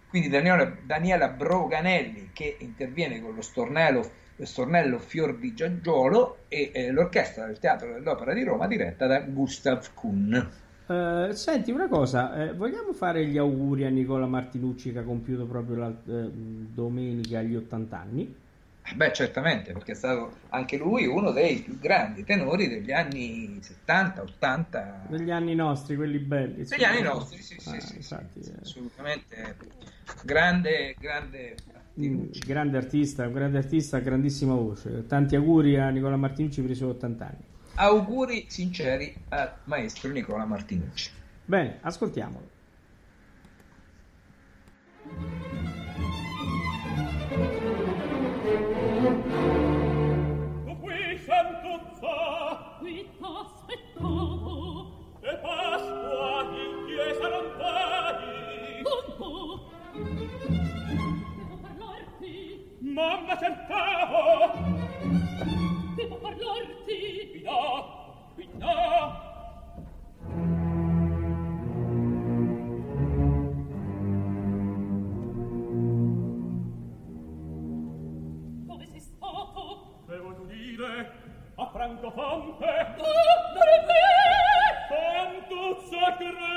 quindi Daniela, Daniela Broganelli che interviene con lo stornello, lo stornello Fior di Giaggiolo e eh, l'orchestra del Teatro dell'Opera di Roma diretta da Gustav Kuhn. Uh, senti una cosa, eh, vogliamo fare gli auguri a Nicola Martinucci che ha compiuto proprio la eh, domenica gli 80 anni? Beh, certamente, perché è stato anche lui uno dei più grandi tenori degli anni 70, 80. Degli anni nostri, quelli belli. Degli anni nostri, sì, sì, ah, sì, infatti, sì, eh. assolutamente grande, grande, mm, grande artista, un grande artista, grandissima voce. Tanti auguri a Nicola Martinucci per i suoi 80 anni. Auguri sinceri al maestro Nicola Martinucci. Bene, ascoltiamolo. cercavo devo parlarti qui no, qui no dove sei stato? devo tu dire a Francofonte oh, dove sei? santo sacre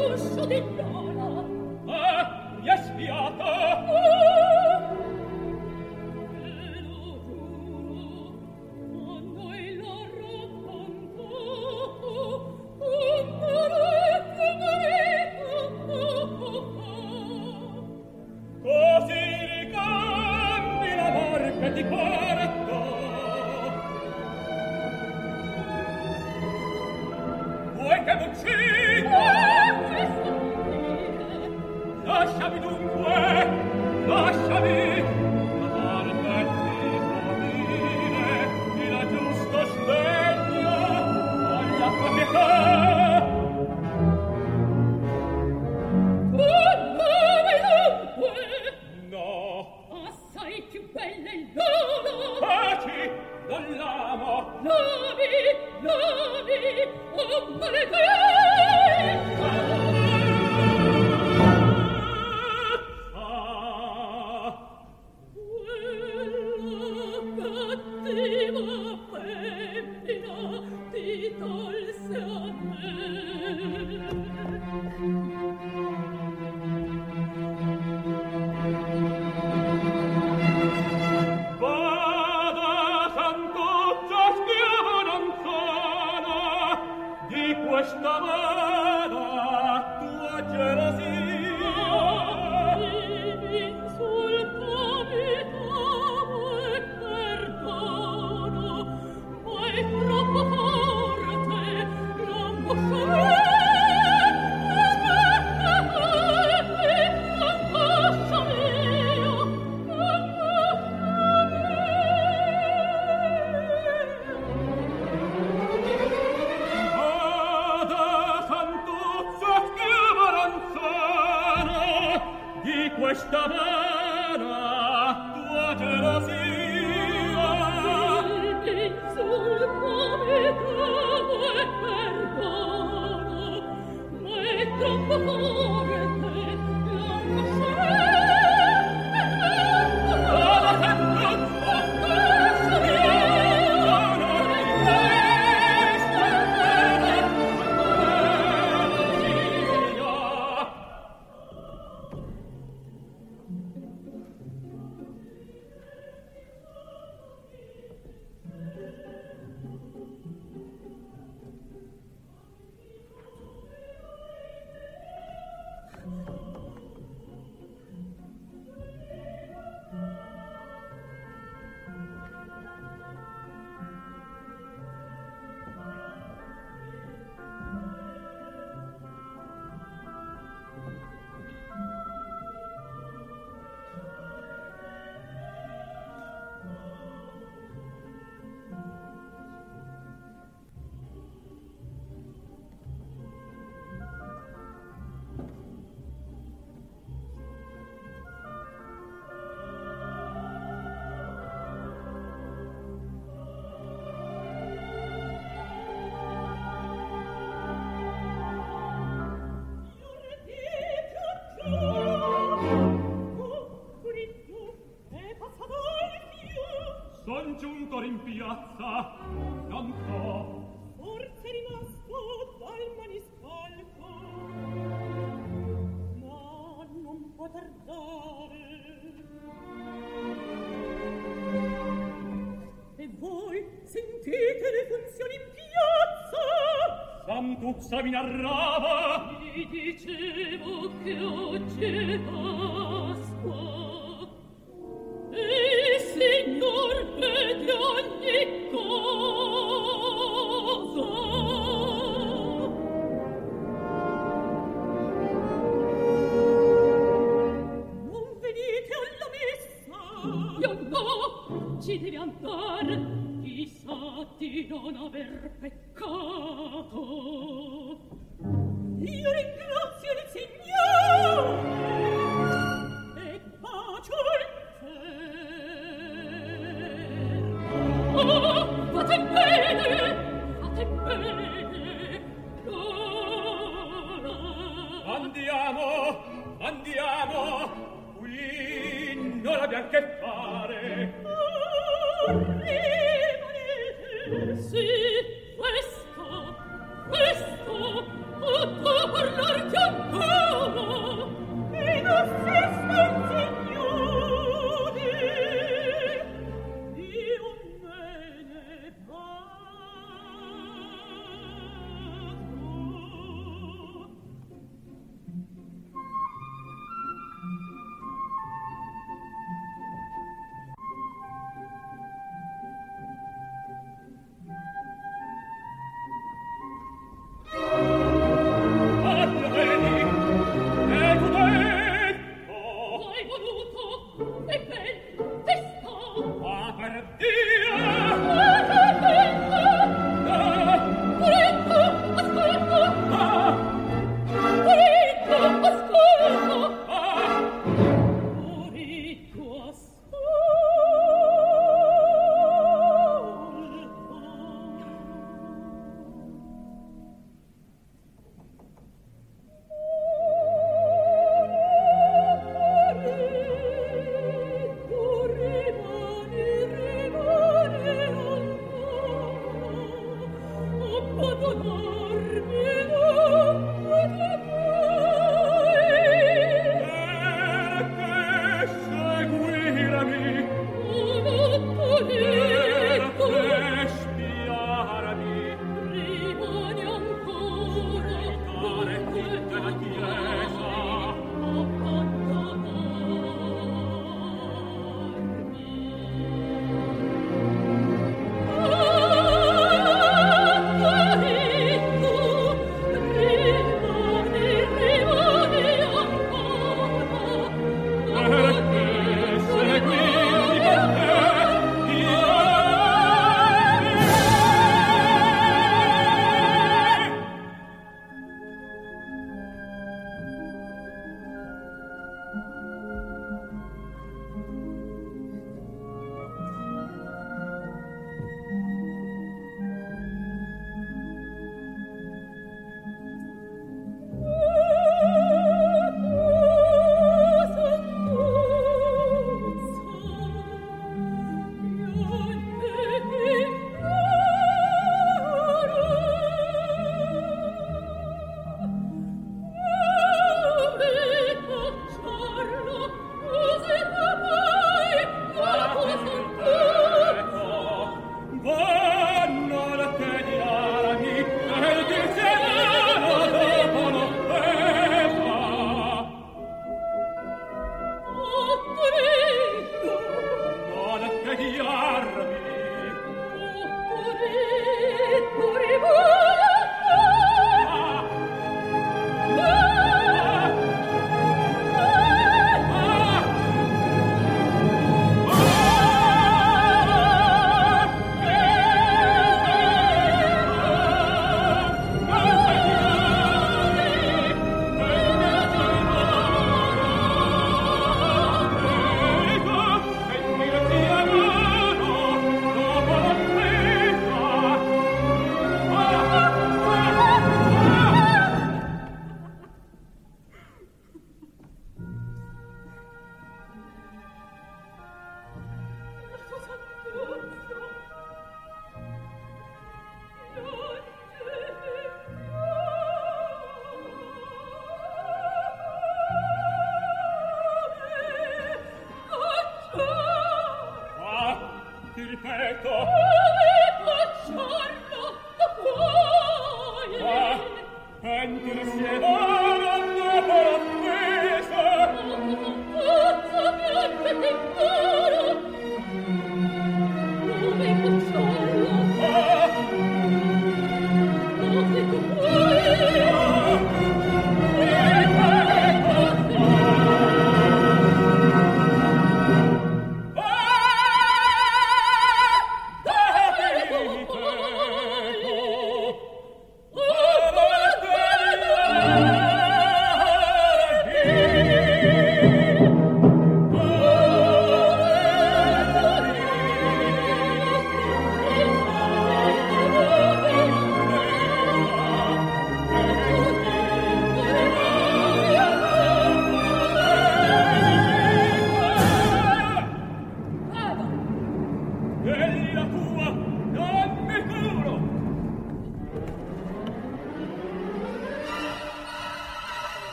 给我烧点 mostra mi narrava. Mi dicevo che oggi è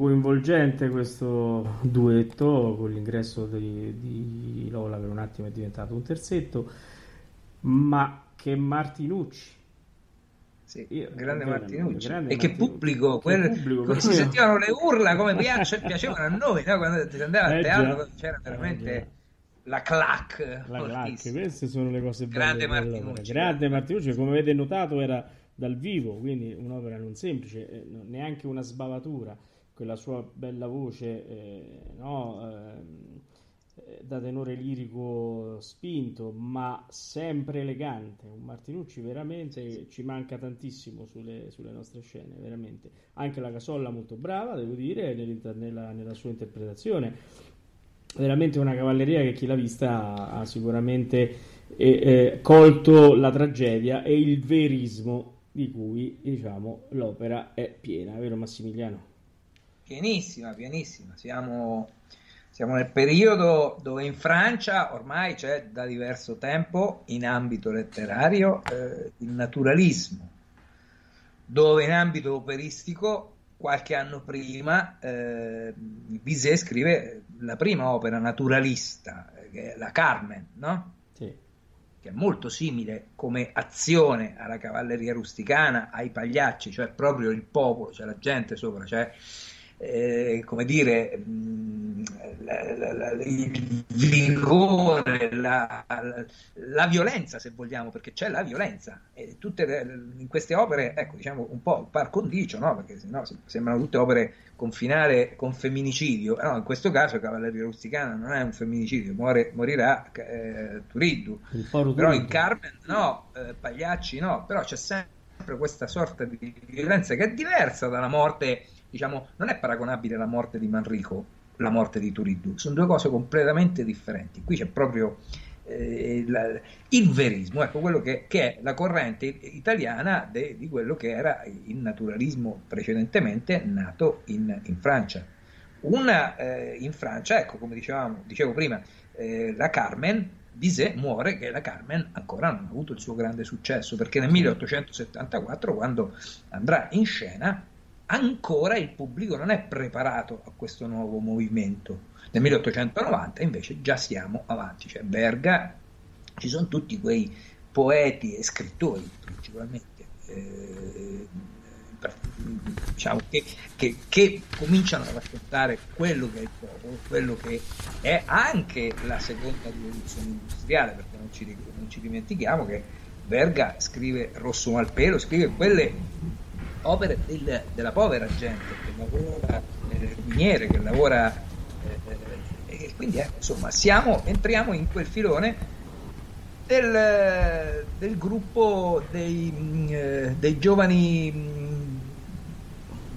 coinvolgente questo duetto con l'ingresso di, di Lola per un attimo è diventato un terzetto ma che Martinucci. Sì, Io, grande Martinucci. Grande e che pubblico, quel, pubblico come si sentivano le urla come piace, piacevano a noi no? quando si andava eh, teatro c'era eh, veramente la clac la clac queste sono le cose belle grande Martinucci grande Martinucci come avete notato era dal vivo quindi un'opera non semplice eh, neanche una sbavatura quella sua bella voce eh, no, eh, da tenore lirico spinto, ma sempre elegante. Un Martinucci veramente ci manca tantissimo sulle, sulle nostre scene, veramente. Anche la Casolla molto brava, devo dire, nella, nella sua interpretazione. Veramente una cavalleria che chi l'ha vista ha, sicuramente eh, eh, colto la tragedia e il verismo di cui diciamo l'opera è piena, vero Massimiliano? Pienissima, pienissima. Siamo, siamo nel periodo dove in Francia ormai c'è da diverso tempo in ambito letterario eh, il naturalismo, dove in ambito operistico qualche anno prima eh, Bizet scrive la prima opera naturalista, che è la Carmen, no? Sì. che è molto simile come azione alla cavalleria rusticana, ai pagliacci, cioè proprio il popolo, c'è la gente sopra, cioè eh, come dire, mh, la, la, la, il vigore, la, violenza, se vogliamo, perché c'è la violenza. E tutte le, in queste opere, ecco, diciamo un po' par condicio, no? perché sennò sembrano tutte opere con finale con femminicidio. No, in questo caso Cavalleria Rusticana non è un femminicidio, muore, morirà eh, Turiddu. Però in Carmen no, eh, Pagliacci no, però c'è sempre questa sorta di violenza che è diversa dalla morte diciamo, non è paragonabile la morte di Manrico, la morte di Turiddu, sono due cose completamente differenti. Qui c'è proprio eh, la, il verismo, ecco quello che, che, è la corrente italiana de, di quello che era il naturalismo precedentemente nato in, in Francia. Una eh, in Francia, ecco come dicevamo, dicevo prima, eh, la Carmen Bizet muore che la Carmen ancora non ha avuto il suo grande successo perché nel 1874 quando andrà in scena ancora il pubblico non è preparato a questo nuovo movimento. Nel 1890 invece già siamo avanti, cioè Berga, ci sono tutti quei poeti e scrittori principalmente. Eh, diciamo, che, che, che, cominciano a raccontare quello che è il popolo, quello che è anche la seconda rivoluzione industriale, perché non ci, non ci dimentichiamo che Verga scrive Rosso Malpelo, scrive quelle opere del, della povera gente che lavora nelle miniere, che lavora eh, eh, e quindi eh, insomma siamo, entriamo in quel filone del, del gruppo dei, mm, dei giovani mm,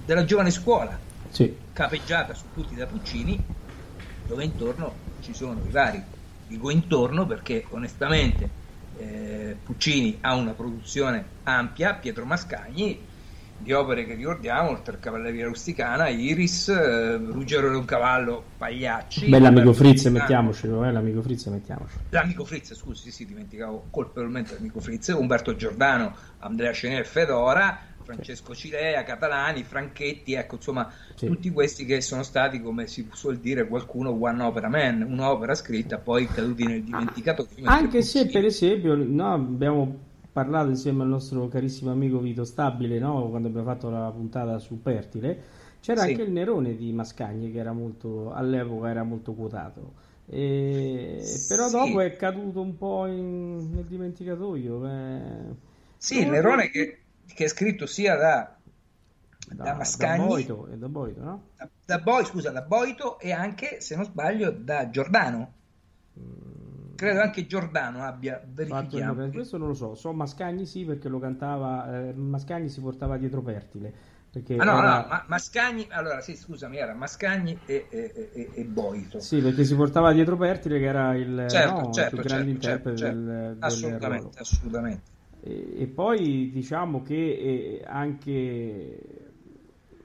della giovane scuola sì. capeggiata su tutti da Puccini dove intorno ci sono i vari dico intorno perché onestamente eh, Puccini ha una produzione ampia Pietro Mascagni di opere che ricordiamo, oltre a Cavalleria Rusticana, Iris, eh, Ruggero era un cavallo, Pagliacci. Beh, l'amico Fritz, mettiamocelo, eh, l'amico Fritz, mettiamocelo. L'amico Fritz, scusi, sì, dimenticavo colpevolmente l'amico Fritz, Umberto Giordano, Andrea Cenè Fedora, Francesco Cilea, Catalani, Franchetti, ecco, insomma, sì. tutti questi che sono stati, come si suol dire qualcuno, one opera man, un'opera scritta poi caduti nel dimenticato. Anche se, per esempio, no, abbiamo parlato insieme al nostro carissimo amico Vito Stabile, no? quando abbiamo fatto la puntata su Pertile, c'era sì. anche il Nerone di Mascagni che era molto, all'epoca era molto quotato. E... Però sì. dopo è caduto un po' in... nel dimenticatoio. Eh... Sì, il Nerone che, che, è scritto sia da, da, da Mascagni da Boito, e da Boito, no? Da, da Boito, scusa, da Boito e anche, se non sbaglio, da Giordano. Mm credo anche Giordano abbia verificato. Questo non lo so, so Mascagni sì perché lo cantava, eh, Mascagni si portava dietro Pertile. Perché ah, no, era... no, ma, Mascagni, allora sì, scusami, era Mascagni e, e, e, e, Boito. Sì, perché si portava dietro Pertile che era il, certo, no, certo, il grande certo, interprete certo, del, assolutamente, del assolutamente. E, e, poi diciamo che eh, anche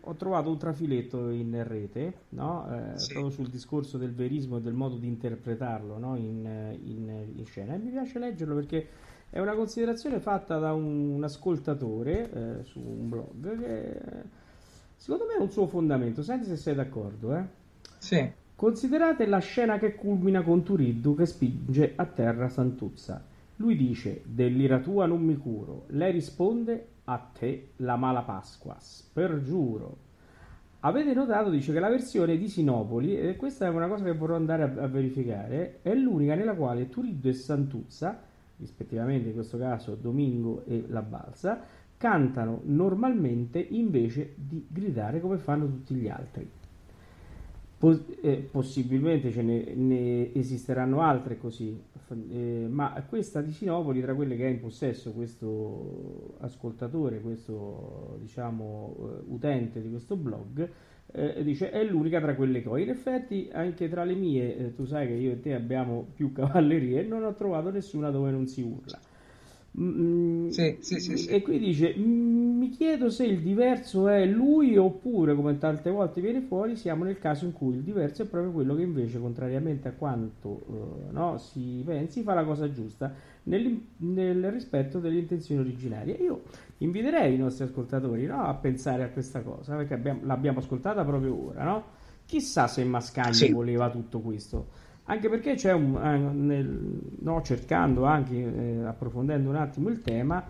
ho trovato un trafiletto in rete, no? eh, sì. proprio sul discorso del verismo e del modo di interpretarlo no? in, in, in, scena. E mi piace leggerlo perché è una considerazione fatta da un, un ascoltatore eh, su un blog che secondo me ha un suo fondamento. Senti se sei d'accordo. Eh? Sì. Considerate la scena che culmina con Turiddu che spinge a terra Santuzza. Lui dice: Dell'ira tua non mi curo. Lei risponde: a te la mala Pasqua, spergiuro. Avete notato, dice, che la versione di Sinopoli, e questa è una cosa che vorrò andare a, a verificare, è l'unica nella quale Turiddu e Santuzza, rispettivamente in questo caso Domingo e La Balsa, cantano normalmente invece di gridare come fanno tutti gli altri. Pos- eh, possibilmente ce ne, ne, esisteranno altre così, eh, ma questa di Sinopoli, tra quelle che è in possesso questo ascoltatore, questo diciamo eh, utente di questo blog, eh, dice è l'unica tra quelle che ho. In effetti, anche tra le mie, eh, tu sai che io e te abbiamo più cavallerie, non ho trovato nessuna dove non si urla. Mm, sì, sì, sì, e qui dice: Mi chiedo se il diverso è lui oppure, come tante volte viene fuori, siamo nel caso in cui il diverso è proprio quello che invece, contrariamente a quanto uh, no, si pensi, fa la cosa giusta nel, nel, rispetto delle intenzioni originarie. Io inviterei i nostri ascoltatori no, a pensare a questa cosa perché abbiamo, l'abbiamo ascoltata proprio ora. No? Chissà se Mascagni voleva tutto questo anche perché c'è un, eh, nel, no, cercando anche, eh, approfondendo un attimo il tema,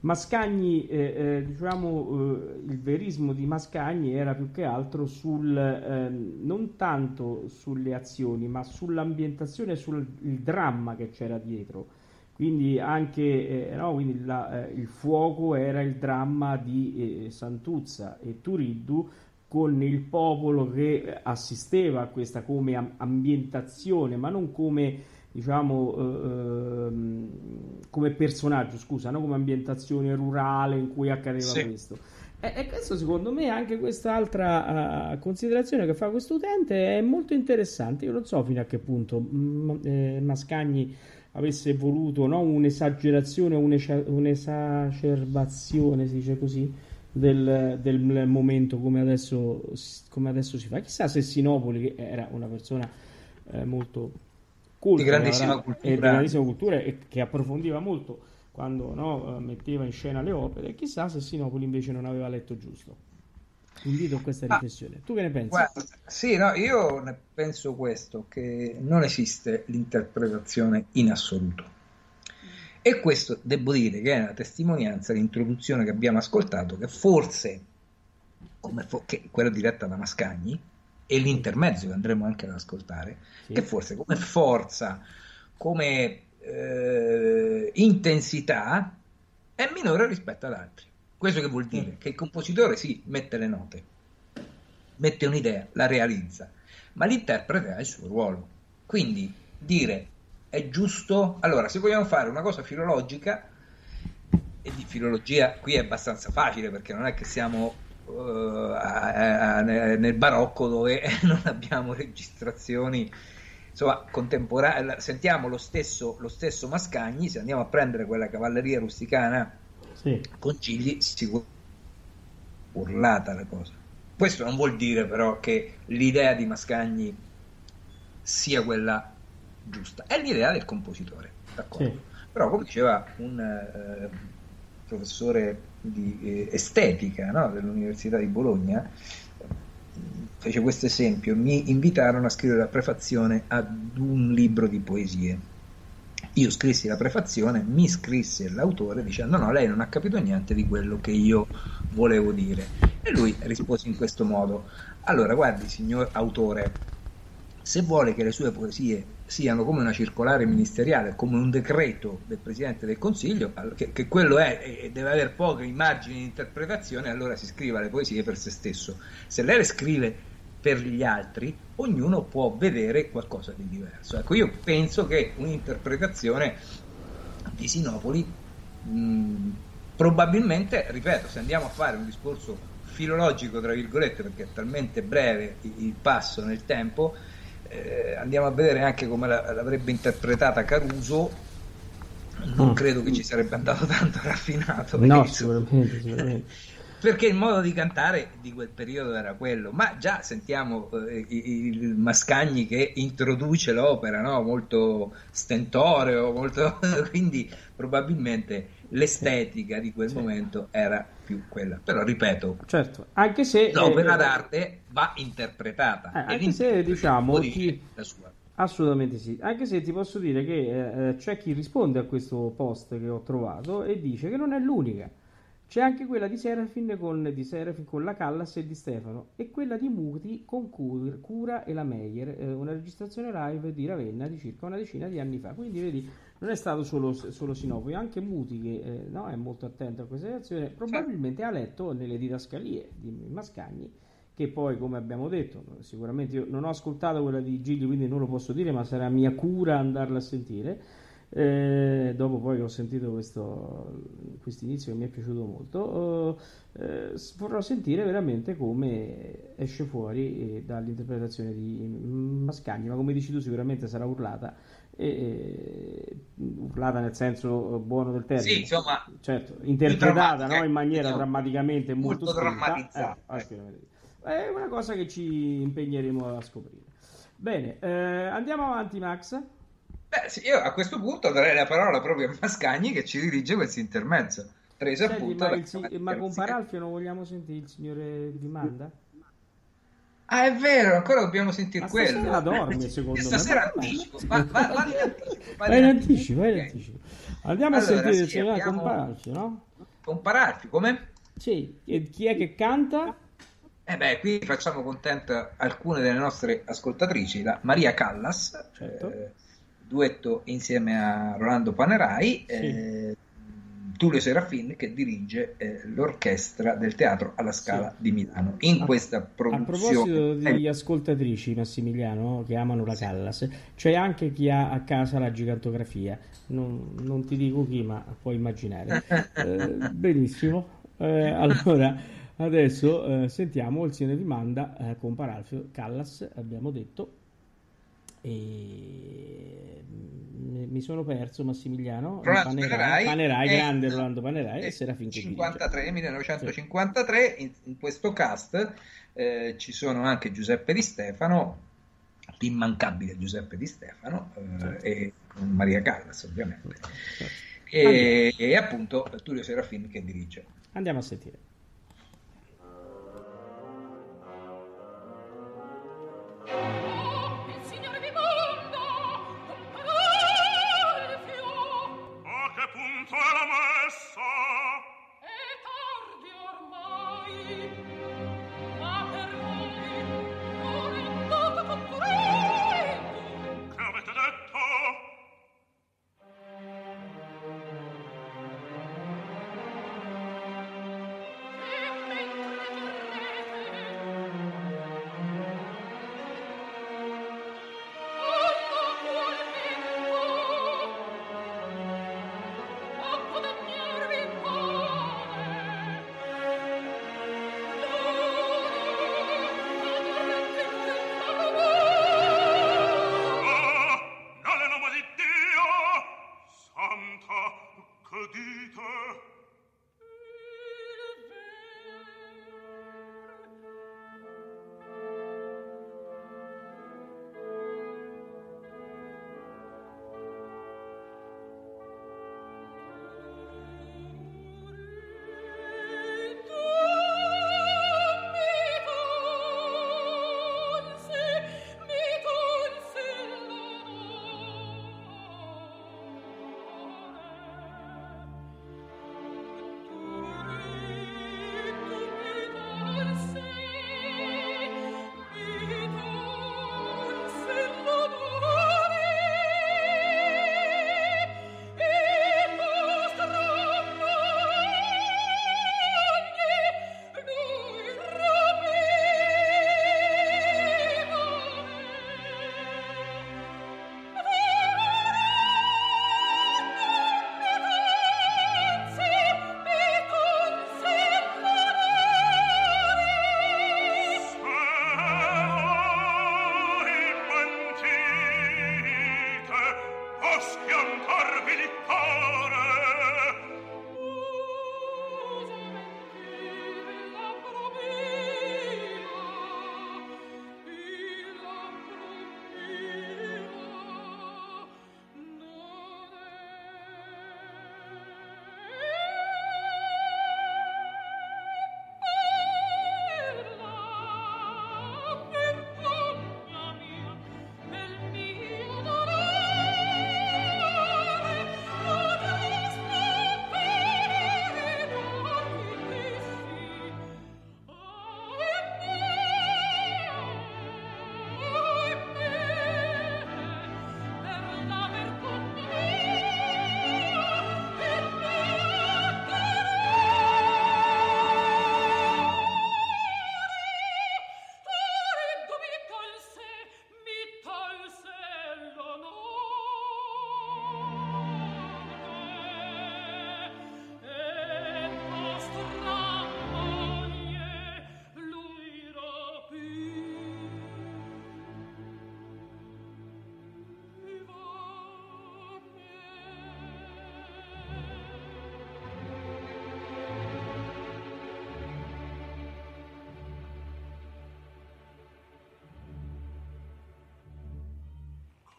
Mascagni, eh, eh diciamo, eh, il verismo di Mascagni era più che altro sul, ehm, non tanto sulle azioni, ma sull'ambientazione e sul dramma che c'era dietro. Quindi anche eh, no, quindi la, il fuoco era il dramma di Santuzza e Turiddu con il popolo che assisteva a questa come ambientazione, ma non come diciamo eh, ehm, come personaggio, scusa, non come ambientazione rurale in cui accadeva sì. questo. E, e, questo secondo me anche quest'altra uh, considerazione che fa questo utente è molto interessante. Io non so fino a che punto m- mm, eh, Mascagni avesse voluto no, un'esagerazione, un'esacerbazione, si dice così, del, del momento come adesso, come adesso, si fa. Chissà se Sinopoli, che era una persona eh, molto culta, di grandissima cultura, e, di grandissima cultura e che approfondiva molto quando no, metteva in scena le opere, chissà se Sinopoli invece non aveva letto giusto. Invito a questa riflessione. Ah, tu che ne pensi? Guarda, sì, no, io ne penso questo, che non esiste l'interpretazione in assoluto e questo devo dire che è una testimonianza, l'introduzione che abbiamo ascoltato, che forse, come fo- che quella diretta da Mascagni, e l'intermezzo che andremo anche ad ascoltare, sì. che forse come forza, come eh, intensità, è minore rispetto ad altri. Questo che vuol dire? Sì. Che il compositore sì, mette le note, mette un'idea, la realizza, ma l'interprete ha il suo ruolo. Quindi dire È giusto? Allora, se vogliamo fare una cosa filologica, e di filologia qui è abbastanza facile perché non è che siamo uh, a, a, nel barocco dove non abbiamo registrazioni insomma contemporanee sentiamo lo stesso, lo stesso Mascagni se andiamo a prendere quella cavalleria rusticana sì. con Gigli sicuramente urlata la cosa questo non vuol dire però che l'idea di Mascagni sia quella giusta è l'idea del compositore d'accordo sì. però come diceva un eh, professore di eh, estetica no, dell'Università di Bologna, fece questo esempio, mi invitarono a scrivere la prefazione ad un libro di poesie. Io scrissi la prefazione, mi scrisse l'autore dicendo no, lei non ha capito niente di quello che io volevo dire. E lui rispose in questo modo, allora guardi signor autore, se vuole che le sue poesie siano come una circolare ministeriale, come un decreto del Presidente del Consiglio, che, che quello è e deve avere poche immagini di interpretazione, allora si scriva le poesie per se stesso. Se lei le scrive per gli altri, ognuno può vedere qualcosa di diverso. Ecco, io penso che un'interpretazione di Sinopoli, mh, probabilmente, ripeto, se andiamo a fare un discorso filologico, tra virgolette, perché è talmente breve il passo nel tempo, eh, andiamo a vedere anche come la, l'avrebbe interpretata Caruso non mm. credo che ci sarebbe andato tanto raffinato no sicuramente, sicuramente. Perché il modo di cantare di quel periodo era quello ma già sentiamo eh, il Mascagni che introduce l'opera no? molto stentoreo molto... quindi probabilmente l'estetica di quel sì. momento era più quella. Però ripeto, certo, anche se l'opera eh, d'arte va interpretata. Eh, anche se diciamo chi... la sua. Assolutamente sì, anche se ti posso dire che eh, eh, c'è chi risponde a questo post che ho trovato e dice che non è l'unica. C'è anche quella di Serafin con, di Serafin con la Callas e di Stefano e quella di Muti con Cura e la Meyer, eh, una registrazione live di Ravenna di circa una decina di anni fa. Quindi vedi, non è stato solo, solo Sinopoli, anche Muti che eh, no, è molto attento a questa reazione, probabilmente ha letto nelle didascalie di Mascagni, che poi come abbiamo detto, sicuramente io non ho ascoltato quella di Gigli, quindi non lo posso dire, ma sarà mia cura andarla a sentire. Eh, dopo poi ho sentito questo inizio che mi è piaciuto molto, eh, vorrò sentire veramente come esce fuori eh, dall'interpretazione di Mascagni, ma come dici tu sicuramente sarà urlata e, urlata nel senso buono del termine, sì, insomma, certo, interpretata no? in maniera diciamo, drammaticamente molto, molto drammatizzata. Eh, è una cosa che ci impegneremo a scoprire. Bene, eh, andiamo avanti, Max. Beh, sì, io a questo punto darei la parola proprio a Mascagni che ci dirige questo intermezzo. Preso Senti, appunto ma, il, ma con Paralfio non vogliamo sentire il signore di Manda? Ah, è vero, ancora dobbiamo sentire quello. Stasera dorme, secondo me. Stasera anticipo. Va, va. Vai in anticipo, vai in anticipo. Andiamo allora, a sentire il signore abbiamo... Comparalfio, no? Comparalfio, come? Sì, e chi è che canta? Eh beh, qui facciamo contenta alcune delle nostre ascoltatrici, la Maria Callas, certo. eh, duetto insieme a Rolando Panerai, sì. eh, Tullio Serafin che dirige eh, l'orchestra del teatro alla Scala sì. di Milano. In a, questa produzione... A proposito di ascoltatrici, Massimiliano, che amano la Callas, c'è anche chi ha a casa la gigantografia. Non, non ti dico chi, ma puoi immaginare. eh, benissimo. Eh, allora, adesso eh, sentiamo il signore di Manda eh, con Paralfio Callas, abbiamo detto e mi sono perso Massimiliano. Panerai, Panerai, Panerai grande Rolando Panerai e Serafin 53, 1953 in, in, questo cast eh, ci sono anche Giuseppe Di Stefano l'immancabile Giuseppe Di Stefano eh, certo. e Maria Callas ovviamente. Certo. e, e appunto Tullio Serafin che dirige. Andiamo a sentire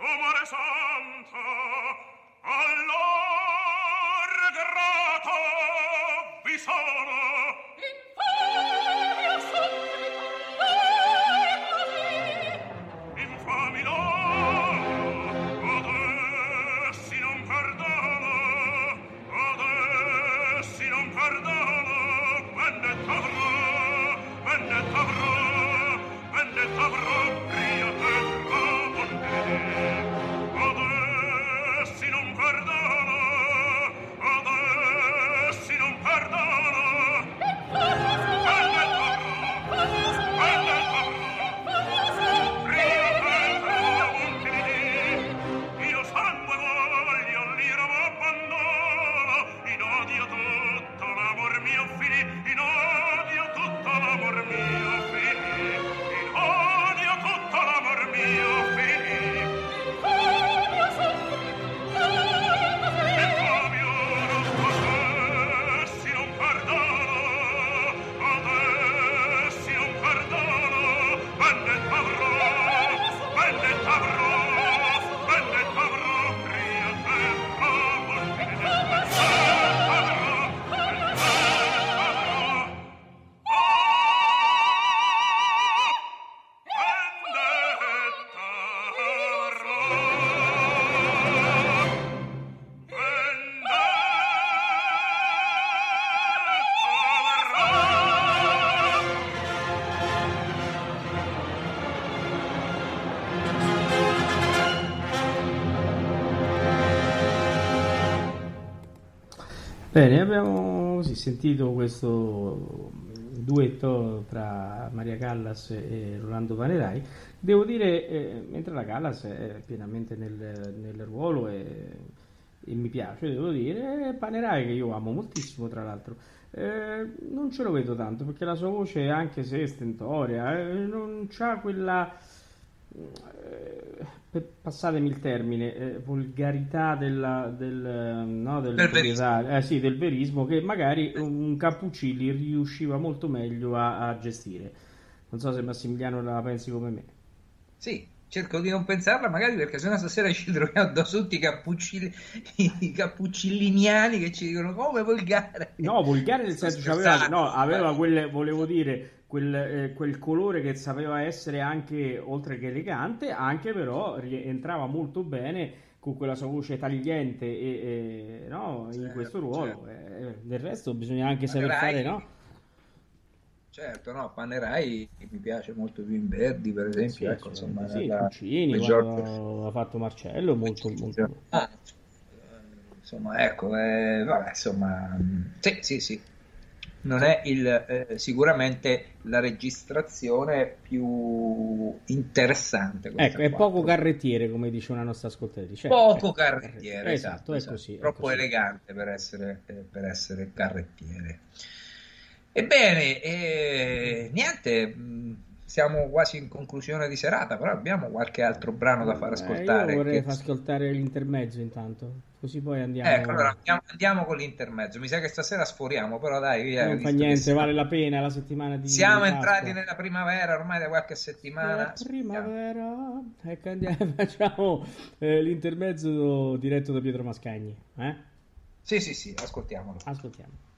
Comune Santa, allora Bene, abbiamo così, sentito questo duetto tra Maria Callas e Rolando Panerai. Devo dire, eh, mentre la Callas è pienamente nel, nel ruolo e, e, mi piace, devo dire, Panerai che io amo moltissimo tra l'altro, eh, non ce lo vedo tanto perché la sua voce, anche se è stentoria, eh, non ha quella passatemi il termine, eh, volgarità della, del, no, del. Eh, sì, del verismo che magari un Cappuccilli riusciva molto meglio a, a, gestire. Non so se Massimiliano la pensi come me. Sì, cerco di non pensarla magari perché sennò stasera ci troviamo addosso tutti i, cappuccilli, i cappuccilliniani che ci dicono come volgare. No, volgare nel senso, aveva, no, aveva quelle, volevo dire quel, eh, quel, colore che sapeva essere anche, oltre che elegante, anche però rientrava molto bene con quella sua voce tagliente e, e no, in certo, questo ruolo. Certo. Eh, del resto bisogna anche saper fare, no? Certo, no, Panerai mi piace molto più in Verdi, per esempio. Sì, ecco, insomma, sì, la, quando ha fatto Marcello, molto, molto... Ah, insomma, ecco, eh, vabbè, insomma, sì, sì, sì, non è il, eh, sicuramente la registrazione più interessante. Ecco, è poco carrettiere, come dice una nostra ascoltatrice. Poco carrettiere, esatto, esatto, è così. Troppo è così. elegante per essere, eh, per essere carrettiere. Ebbene, eh, niente, siamo quasi in conclusione di serata, però abbiamo qualche altro brano da far ascoltare. Eh, io vorrei che... far ascoltare l'intermezzo intanto, così poi andiamo. Ecco, allora andiamo, andiamo, con l'intermezzo. Mi sa che stasera sforiamo, però dai, via. Non fa niente, siamo... vale la pena la settimana di Siamo entrati nella primavera ormai da qualche settimana. La primavera. Ecco, andiamo, facciamo eh, l'intermezzo diretto da Pietro Mascagni, eh? Sì, sì, sì, ascoltiamolo. Ascoltiamo.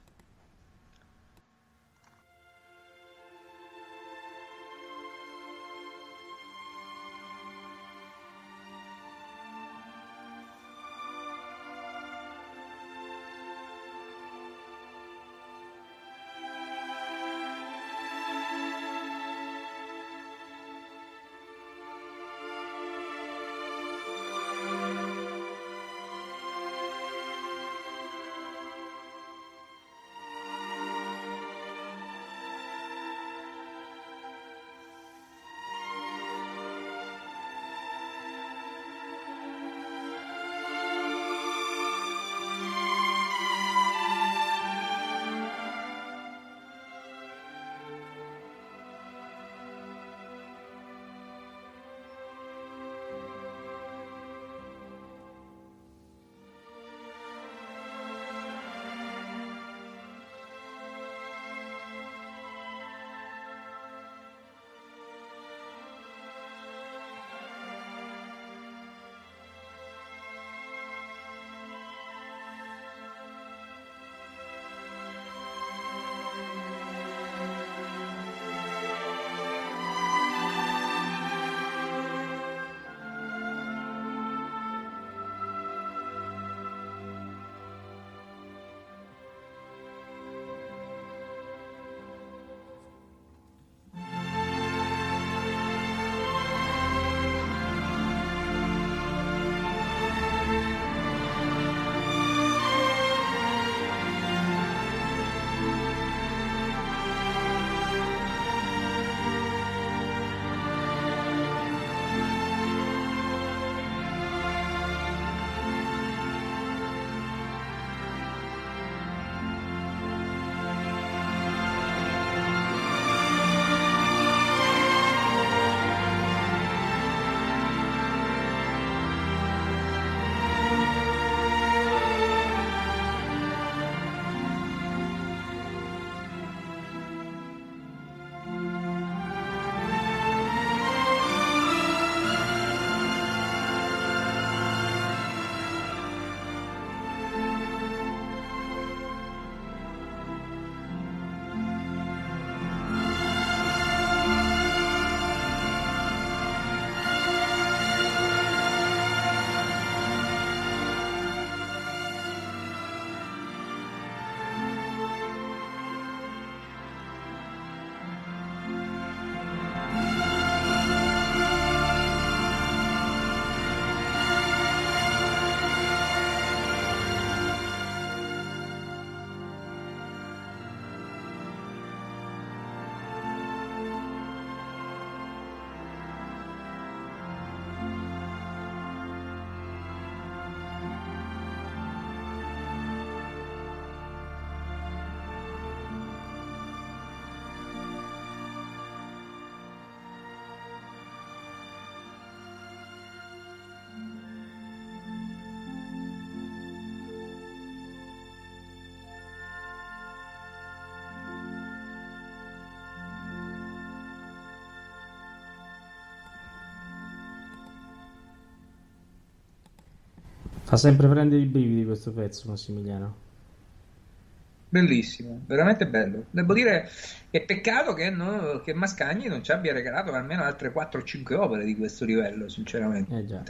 Fa sempre prendere i brividi questo pezzo, Massimiliano. Bellissimo, veramente bello. Devo dire che peccato che, no, che, Mascagni non ci abbia regalato almeno altre 4 o 5 opere di questo livello, sinceramente. Eh già.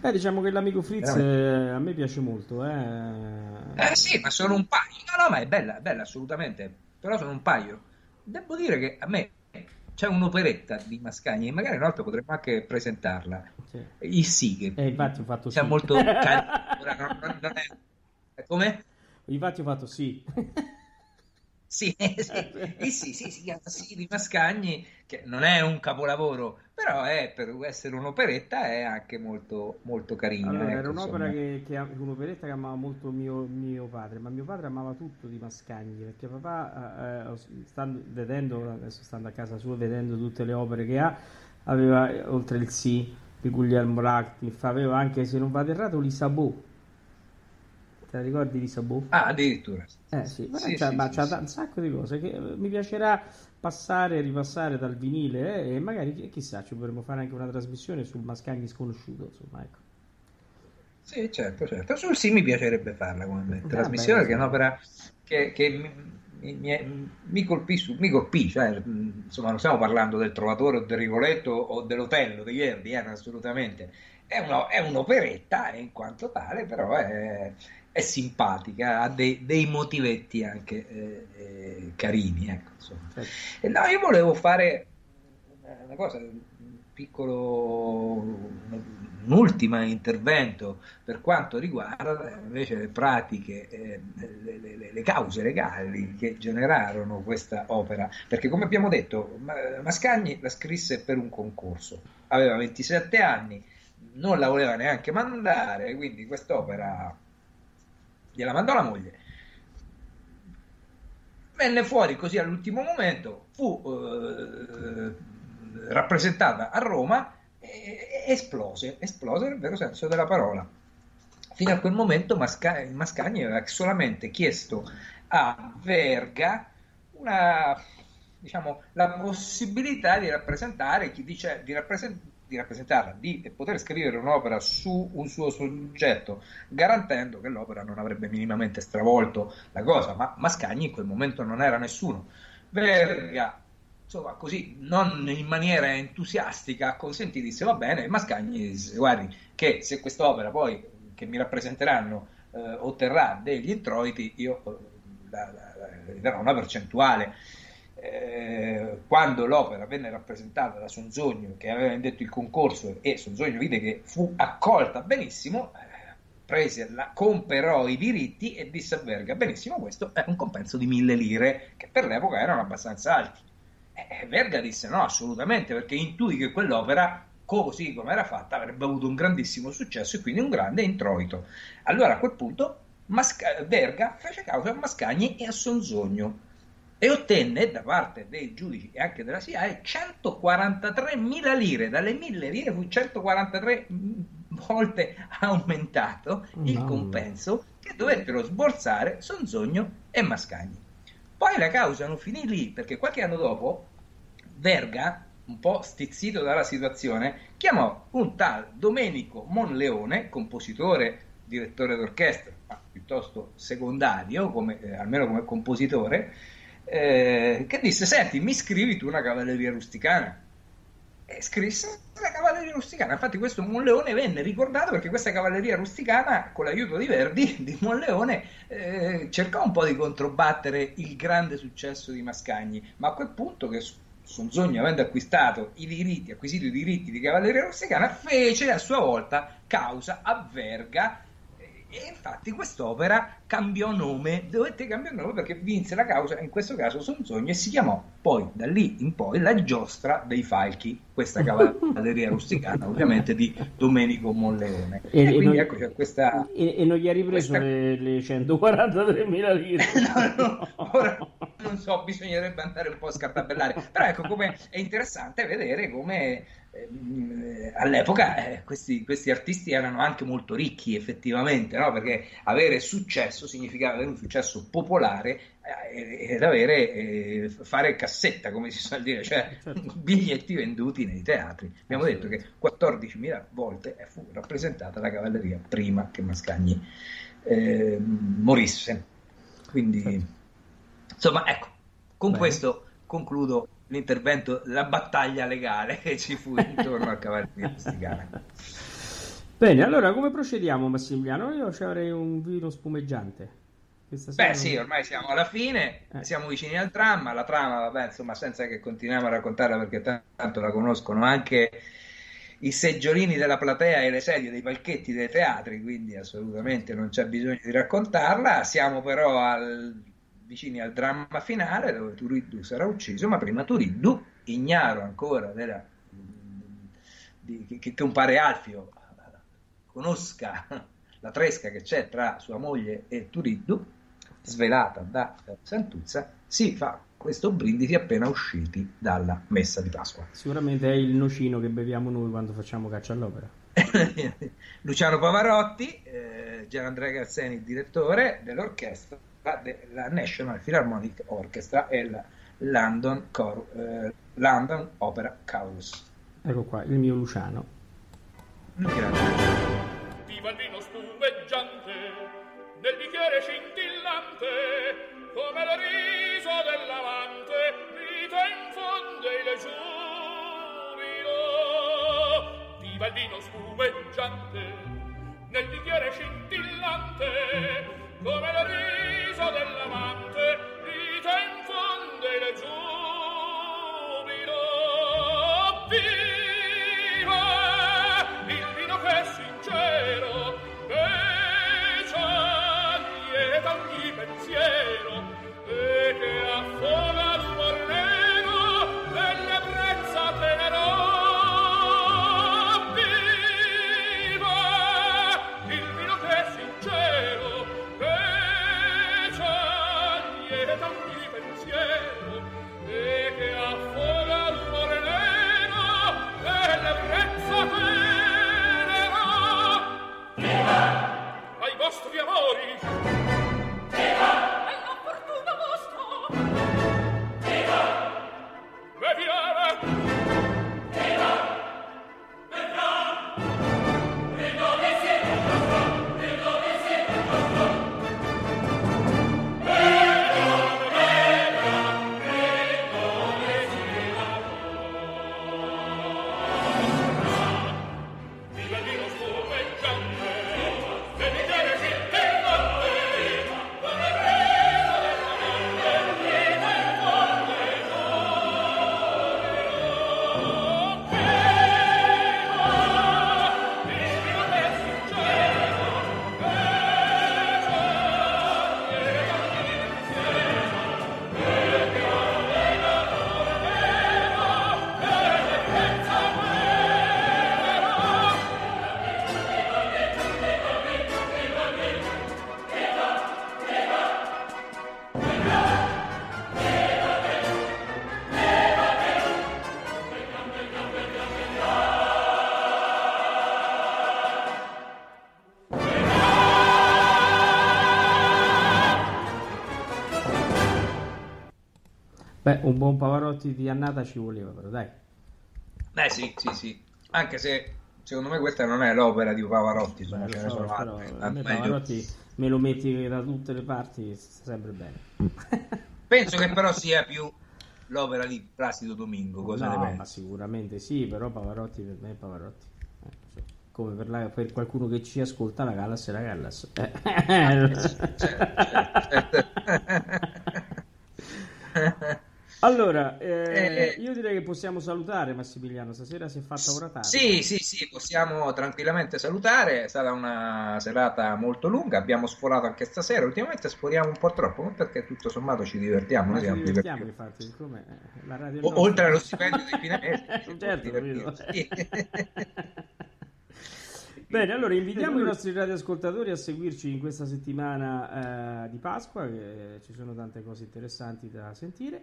Beh, diciamo che l'amico Fritz eh, a me piace molto. Eh. eh sì, ma sono un paio. No, no, ma è bella, è bella assolutamente. Però sono un paio. Devo dire che a me c'è un'operetta di Mascagni e magari una volta potremmo anche presentarla. Sì. Il Sighe. Eh, infatti ho fatto sì. molto... non, non, non è... Come? Infatti ho fatto sì. sì, sì, sì, sì, sì, si chiama Sì di Mascagni, che non è un capolavoro, però è, per essere un'operetta è anche molto, molto carina. Allora, ecco, era un'opera che, che, un'operetta che amava molto mio, mio, padre, ma mio padre amava tutto di Mascagni, perché papà, eh, stando, vedendo, adesso stando a casa sua, vedendo tutte le opere che ha, aveva, oltre il Sì, di Guglielmo Radcliffe, aveva anche, se non vado errato, l'Isabò Te la ricordi di Sabu? Ah, addirittura. Eh sì, ma sì, c'ha, sì, ma sì, c'ha un sacco di cose che eh, mi piacerà passare e ripassare dal vinile eh, e magari, chissà, ci potremmo fare anche una trasmissione sul Mascagni sconosciuto, insomma, ecco. Sì, certo, certo. Sul sì mi piacerebbe farla come me. Ah, trasmissione beh, che è un'opera che, che mi, mi, mi, colpì, su, mi colpì, cioè, insomma, non stiamo parlando del Trovatore o del Rigoletto o dell'Otello di Verdi, eh, assolutamente. È, uno, è un'operetta in quanto tale, però è, è simpatica, ha dei, dei motivetti anche eh, eh, carini. Ecco, certo. no, io volevo fare una cosa, piccolo, un ultimo intervento per quanto riguarda invece le pratiche, eh, le, le, le, cause legali che generarono questa opera, perché come abbiamo detto, Mascagni la scrisse per un concorso, aveva 27 anni, non la voleva neanche mandare, quindi quest'opera gliela mandò la moglie. Venne fuori così all'ultimo momento, fu eh, rappresentata a Roma esplose, esplose nel vero senso della parola. Fino a quel momento Masca- Mascagni aveva solamente chiesto a Verga una, diciamo, la possibilità di rappresentare chi dice di rappresentare di rappresentarla, di poter scrivere un'opera su un suo soggetto, garantendo che l'opera non avrebbe minimamente stravolto la cosa, ma Mascagni in quel momento non era nessuno. Verga, insomma, così, non in maniera entusiastica, consentì, disse va bene, Mascagni disse, guardi, che se quest'opera poi, che mi rappresenteranno, eh, otterrà degli introiti, io eh, la, darò una percentuale eh, quando l'opera venne rappresentata da Sonzogno che aveva indetto il concorso e Sonzogno vide che fu accolta benissimo, eh, prese la, comperò i diritti e disse a Verga, benissimo, questo è un compenso di mille lire, che per l'epoca erano abbastanza alti. Eh, Verga disse no, assolutamente, perché intui che quell'opera, così come era fatta, avrebbe avuto un grandissimo successo e quindi un grande introito. Allora a quel punto Masca- Verga fece causa a Mascagni e a Sonzogno e ottenne da parte dei giudici e anche della SIAE 143.000 lire, dalle 1.000 lire fu 143 volte aumentato il no. compenso che dovettero sborsare Sonzogno e Mascagni. Poi la causa non finì lì perché qualche anno dopo Verga, un po' stizzito dalla situazione, chiamò un tal Domenico Monleone, compositore, direttore d'orchestra, ma piuttosto secondario, come, eh, almeno come compositore, eh, che disse: Senti, mi scrivi tu una cavalleria rusticana. E scrisse la cavalleria rusticana. Infatti, questo Monleone venne ricordato perché questa cavalleria rusticana, con l'aiuto di Verdi, di Monleone, eh, cercò un po' di controbattere il grande successo di Mascagni. Ma a quel punto, che Sonzogno, avendo acquistato i diritti, acquisito i diritti di cavalleria rusticana, fece a sua volta causa a Verga e infatti quest'opera cambiò nome, dovette cambiare nome perché vinse la causa, in questo caso Sonzogno, e si chiamò poi da lì in poi la giostra dei falchi, questa cavalleria rusticana ovviamente di Domenico Molleone. E, e, e quindi non, ecco c'è questa... E, e non gli ha ripreso questa... le, le 143.000 lire? no, no, ora non so, bisognerebbe andare un po' a scartabellare, però ecco come è interessante vedere come all'epoca eh, questi, questi, artisti erano anche molto ricchi effettivamente, no? perché avere successo significava avere un successo popolare eh, ed avere, eh, fare cassetta, come si suol dire, cioè certo. biglietti venduti nei teatri. Abbiamo detto che 14.000 volte fu rappresentata la cavalleria prima che Mascagni eh, morisse. Quindi, certo. insomma, ecco, con Beh. questo concludo l'intervento, la battaglia legale che ci fu intorno al Cavaliere di Stigana. Bene, allora come procediamo Massimiliano? Io ci avrei un vino spumeggiante. Beh sì, ormai siamo alla fine, eh. siamo vicini al dramma, la trama, vabbè, insomma, senza che continuiamo a raccontarla perché tanto la conoscono anche i seggiolini della platea e le sedie dei palchetti dei teatri, quindi assolutamente non c'è bisogno di raccontarla. Siamo però al vicini al dramma finale dove Turiddu sarà ucciso, ma prima Turiddu, ignaro ancora della, di, che, che un pare Alfio conosca la tresca che c'è tra sua moglie e Turiddu, svelata da Santuzza, si fa questo brindisi appena usciti dalla messa di Pasqua. Sicuramente è il nocino che beviamo noi quando facciamo caccia all'opera. Luciano Pavarotti, eh, Gian Andrea Gazzeni, il direttore dell'orchestra, della National Philharmonic Orchestra e la London, Cor- eh, London Opera Chorus. Ecco qua, il mio Luciano. Grazie. Viva il vino spumeggiante, nel bicchiere scintillante, come il riso dell'amante, vita infonde il giubilo. Viva il vino spumeggiante, nel bicchiere scintillante, come il riso dell'amante vita infonde il giubilo un buon Pavarotti di annata ci voleva, però dai. Beh, sì, sì, sì. Anche se secondo me questa non è l'opera di Pavarotti, insomma, ce ne sono altre. A me Pavarotti me lo metti da tutte le parti, sempre bene. Penso che però sia più l'opera di Placido Domingo, cosa no, ne pensi? Ma sicuramente sì, però Pavarotti per me è Pavarotti. Eh, come per, la, per, qualcuno che ci ascolta la Gallas è la Gallas. Eh. certo, certo. certo. Allora, eh, eh, io direi che possiamo salutare Massimiliano, stasera si è fatta ora tardi. Sì, sì, sì, possiamo tranquillamente salutare, è stata una serata molto lunga, abbiamo sforato anche stasera, ultimamente sforiamo un po' troppo, perché tutto sommato ci divertiamo. Ma ci divertiamo infatti, siccome eh, la radio... O, oltre allo stipendio di fine mese. certo, sì. Bene, allora invitiamo i nostri radioascoltatori a seguirci in questa settimana eh, di Pasqua, che ci sono tante cose interessanti da sentire.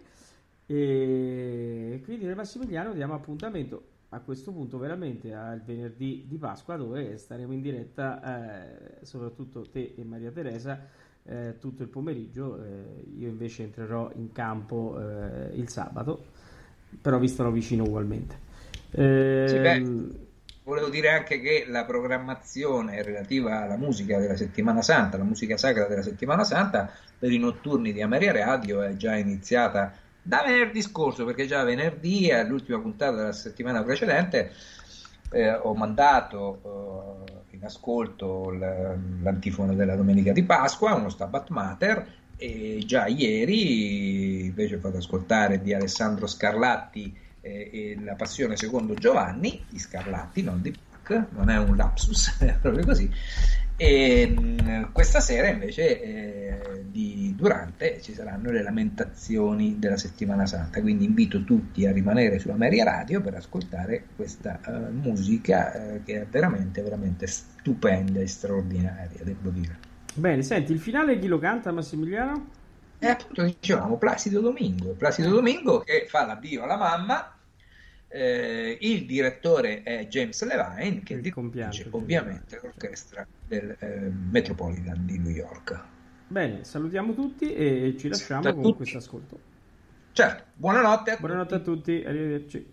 E quindi nel Massimiliano diamo appuntamento a questo punto veramente al venerdì di Pasqua dove staremo in diretta, eh, soprattutto te e Maria Teresa, eh, tutto il pomeriggio. Eh, io invece entrerò in campo eh, il sabato, però vi starò vicino ugualmente. Sì, beh, ehm, volevo dire anche che la programmazione relativa alla musica della settimana santa, la musica sacra della settimana santa, per i notturni di Ameria Radio è già iniziata da venerdì scorso, perché già venerdì, all'ultima puntata della settimana precedente, eh, ho mandato eh, in ascolto l'antifono della domenica di Pasqua, uno Stabat Mater, e già ieri invece ho fatto ascoltare di Alessandro Scarlatti eh, La Passione secondo Giovanni, di Scarlatti, non di Bach, non è un lapsus, è proprio così. E questa sera invece eh, di Durante ci saranno le lamentazioni della settimana santa, quindi invito tutti a rimanere su Ameria Radio per ascoltare questa uh, musica uh, che è veramente, veramente stupenda e straordinaria, devo dire. Bene, senti, il finale chi lo canta Massimiliano? E appunto dicevamo Placido Domingo, Placido Domingo che fa l'addio alla mamma eh, il direttore è James Levine, che dirige ovviamente l'orchestra del eh, Metropolitan di New York. Bene, salutiamo tutti e ci lasciamo con questo ascolto. Certo, buonanotte a buonanotte tutti. a tutti, arrivederci.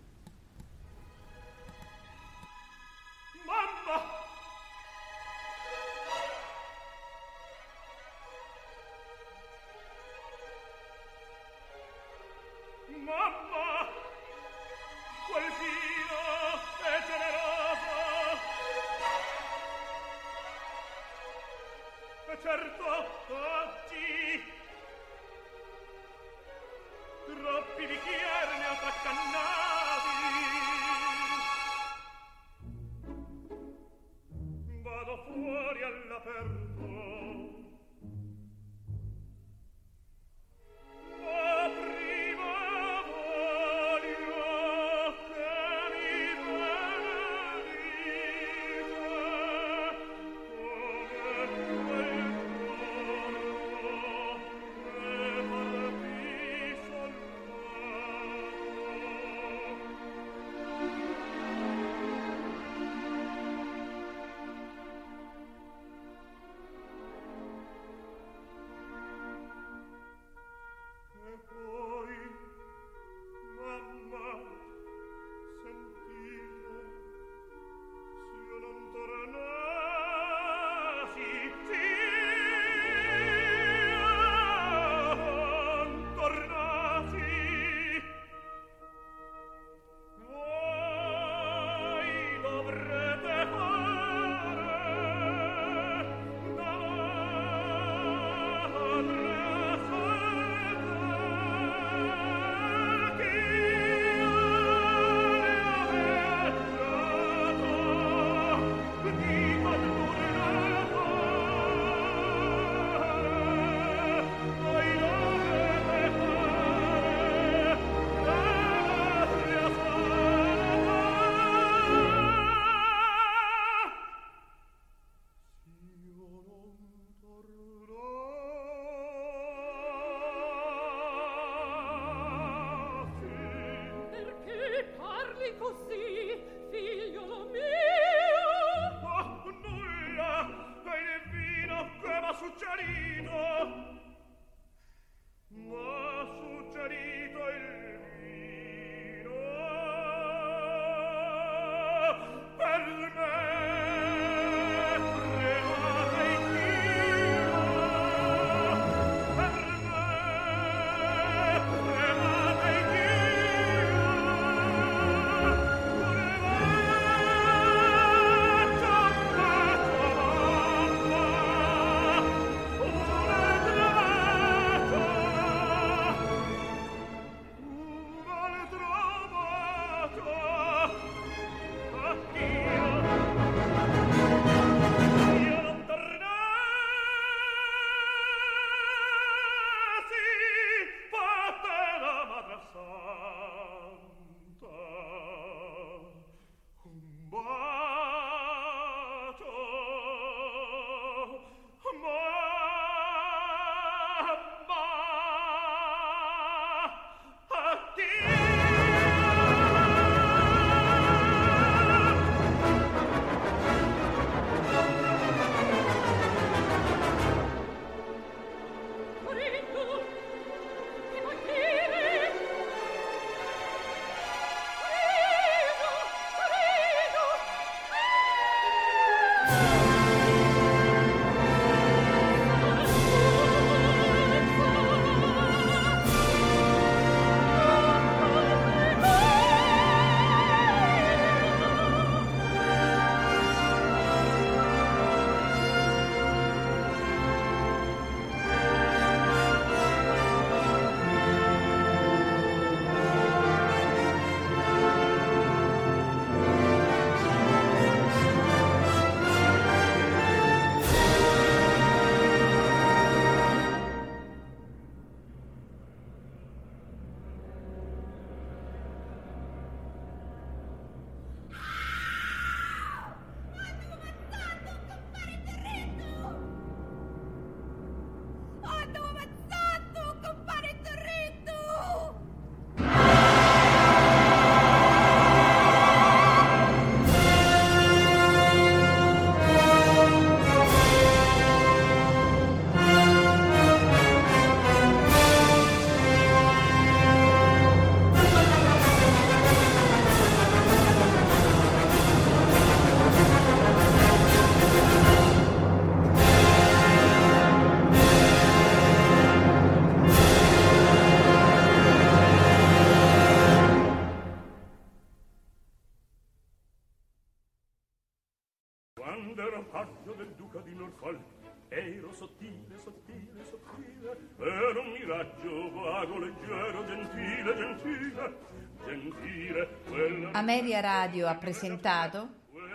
Ameria Radio ha presentato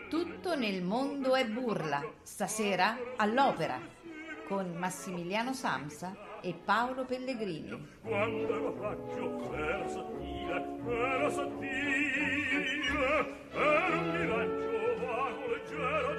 Tutto nel mondo è burla, stasera all'opera, con Massimiliano Samsa e Paolo Pellegrini. Quando ero raggio, ero sottile, ero sottile, ero un miraggio vago, leggero,